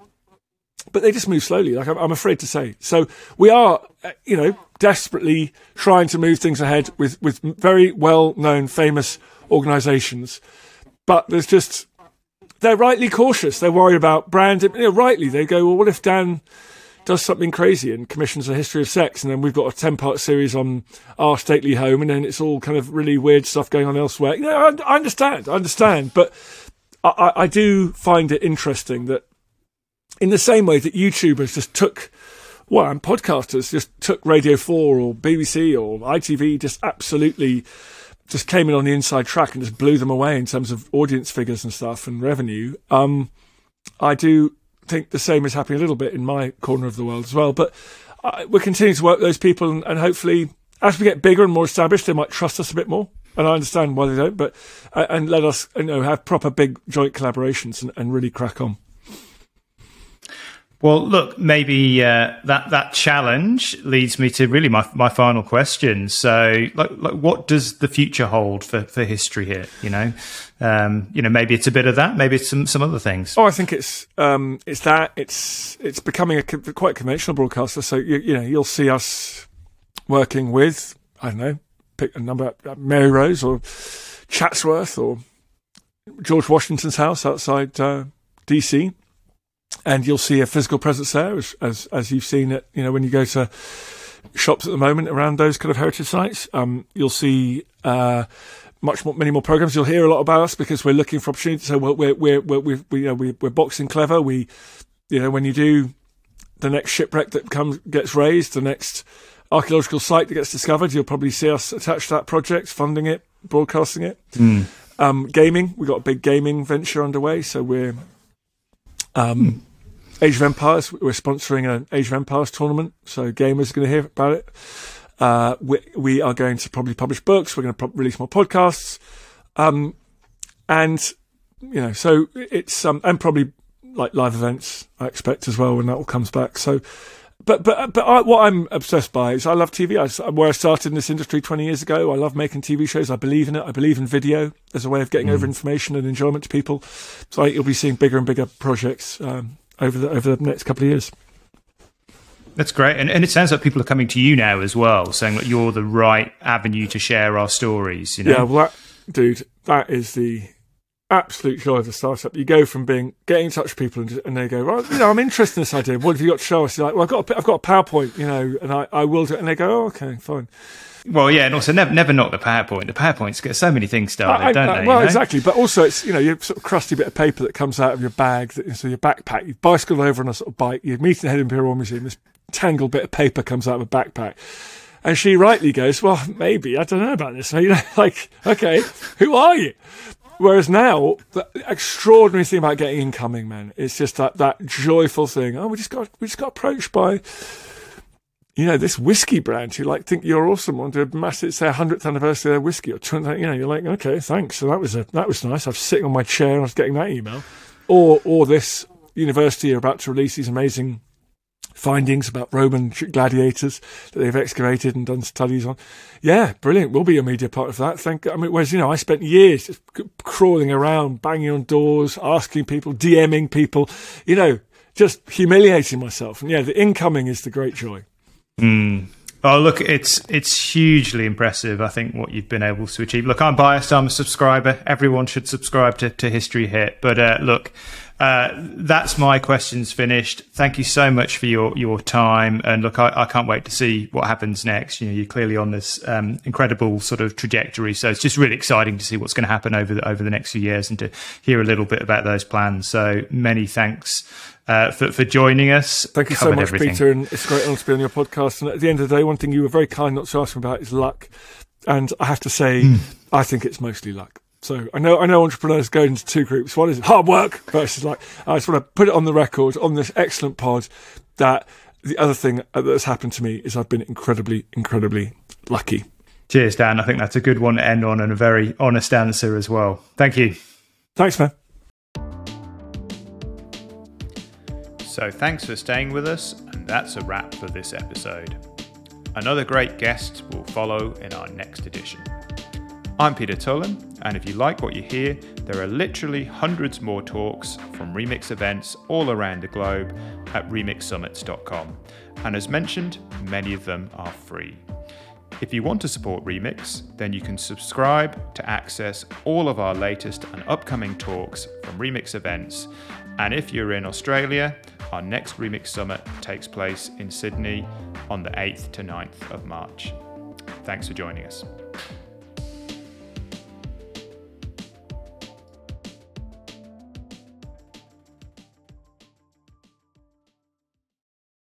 but they just move slowly. Like I'm, I'm afraid to say. So we are, uh, you know, desperately trying to move things ahead with with very well known, famous organisations, but there's just they're rightly cautious. They're worried about brand. You know, rightly, they go, well, what if Dan does something crazy and commissions a history of sex, and then we've got a ten part series on our stately home, and then it's all kind of really weird stuff going on elsewhere. You know, I, I understand, I understand, but I, I do find it interesting that in the same way that YouTubers just took well, and podcasters just took Radio 4 or BBC or ITV, just absolutely just came in on the inside track and just blew them away in terms of audience figures and stuff and revenue. Um, I do think the same is happening a little bit in my corner of the world as well. But uh, we're continuing to work with those people, and, and, hopefully, as we get bigger and more established, they might trust us a bit more. And I understand why they don't, but uh, and let us you know have proper big joint collaborations and, and really crack on. Well, look, maybe uh, that that challenge leads me to really my my final question. So, like, like what does the future hold for, for History Hit? You know, um, you know, maybe it's a bit of that, maybe it's some some other things. Oh, I think it's um, it's that it's it's becoming a quite conventional broadcaster. So you, you know, you'll see us working with I don't know, pick a number, uh, Mary Rose or Chatsworth or George Washington's house outside uh, DC and you'll see a physical presence there, as, as, as you've seen it. You know, when you go to shops at the moment around those kind of heritage sites, um, you'll see uh, much more, many more programs. You'll hear a lot about us because we're looking for opportunities. So we're we're we're we're, we're, you know, we, we're boxing clever. We, you know, when you do the next shipwreck that comes gets raised, the next archaeological site that gets discovered, you'll probably see us attached to that project, funding it, broadcasting it. Mm. Um, gaming, we've got a big gaming venture underway, so we're um, Age of Empires. We're sponsoring an Age of Empires tournament, so gamers are going to hear about it. Uh, we, we, are going to probably publish books. We're going to pro- release more podcasts, um, and you know, so it's um, and probably like live events. I expect as well when that all comes back. So but but but I, what I'm obsessed by is I love TV. I, where I started in this industry 20 years ago. I love making TV shows. I believe in it. I believe in video as a way of getting mm. over information and enjoyment to people. So I, you'll be seeing bigger and bigger projects um, over the over the next couple of years. That's great, and and it sounds like people are coming to you now as well, saying that you're the right avenue to share our stories. You know? Yeah, well, that, dude, that is the absolute joy of a startup. You go from being getting in touch with people and, and they go, well, you know, I'm interested in this idea. What have you got to show us? You're like, well, I've got a, I've got a PowerPoint, you know, and I, I will do it. And they go, oh, okay, fine. Well, yeah, and also never never knock the PowerPoint. The PowerPoints get so many things started, I, I, don't they? Well, you know? exactly. But also, it's you know, your sort of crusty bit of paper that comes out of your bag, that, so your backpack. You bicycle over on a sort of bike. You're meeting the head Imperial Museum. This tangled bit of paper comes out of a backpack. And she rightly goes, well, maybe, I don't know about this. You know, like, okay, who are you? Whereas now, the extraordinary thing about getting incoming, man, it's just that, that joyful thing. Oh, we just got, we just got approached by, you know, this whiskey brand who like think you're awesome on to a massive, say, 100th anniversary of their whiskey or 20, you know, you're like, okay, thanks. So that was a, that was nice. I was sitting on my chair and I was getting that email. Or, or this university are about to release these amazing findings about Roman gladiators that they've excavated and done studies on. Yeah, brilliant. We'll be a media part of that. Thank. I mean, whereas you know, I spent years just crawling around, banging on doors, asking people, DMing people, you know, just humiliating myself. And yeah, the incoming is the great joy. Mm. Oh, look, it's it's hugely impressive. I think what you've been able to achieve. Look, I'm biased. I'm a subscriber. Everyone should subscribe to, to History Hit. But uh, look, uh, that's my questions finished. Thank you so much for your your time. And look, I, I can't wait to see what happens next. You know, you're clearly on this um, incredible sort of trajectory. So it's just really exciting to see what's going to happen over the, over the next few years and to hear a little bit about those plans. So many thanks. Uh, for, for joining us. Thank you so much, everything. Peter, and it's great honour to be on your podcast. And at the end of the day, one thing you were very kind not to ask me about is luck. And I have to say, mm. I think it's mostly luck. So I know I know entrepreneurs go into two groups. One is hard work versus like I just want to put it on the record on this excellent pod that the other thing that's happened to me is I've been incredibly incredibly lucky. Cheers, Dan. I think that's a good one to end on and a very honest answer as well. Thank you. Thanks, man. So thanks for staying with us, and that's a wrap for this episode. Another great guest will follow in our next edition. I'm Peter Tullin, and if you like what you hear, there are literally hundreds more talks from Remix events all around the globe at remixsummits.com. And as mentioned, many of them are free. If you want to support Remix, then you can subscribe to access all of our latest and upcoming talks from Remix events. And if you're in Australia, our next Remix Summit takes place in Sydney on the 8th to 9th of March. Thanks for joining us.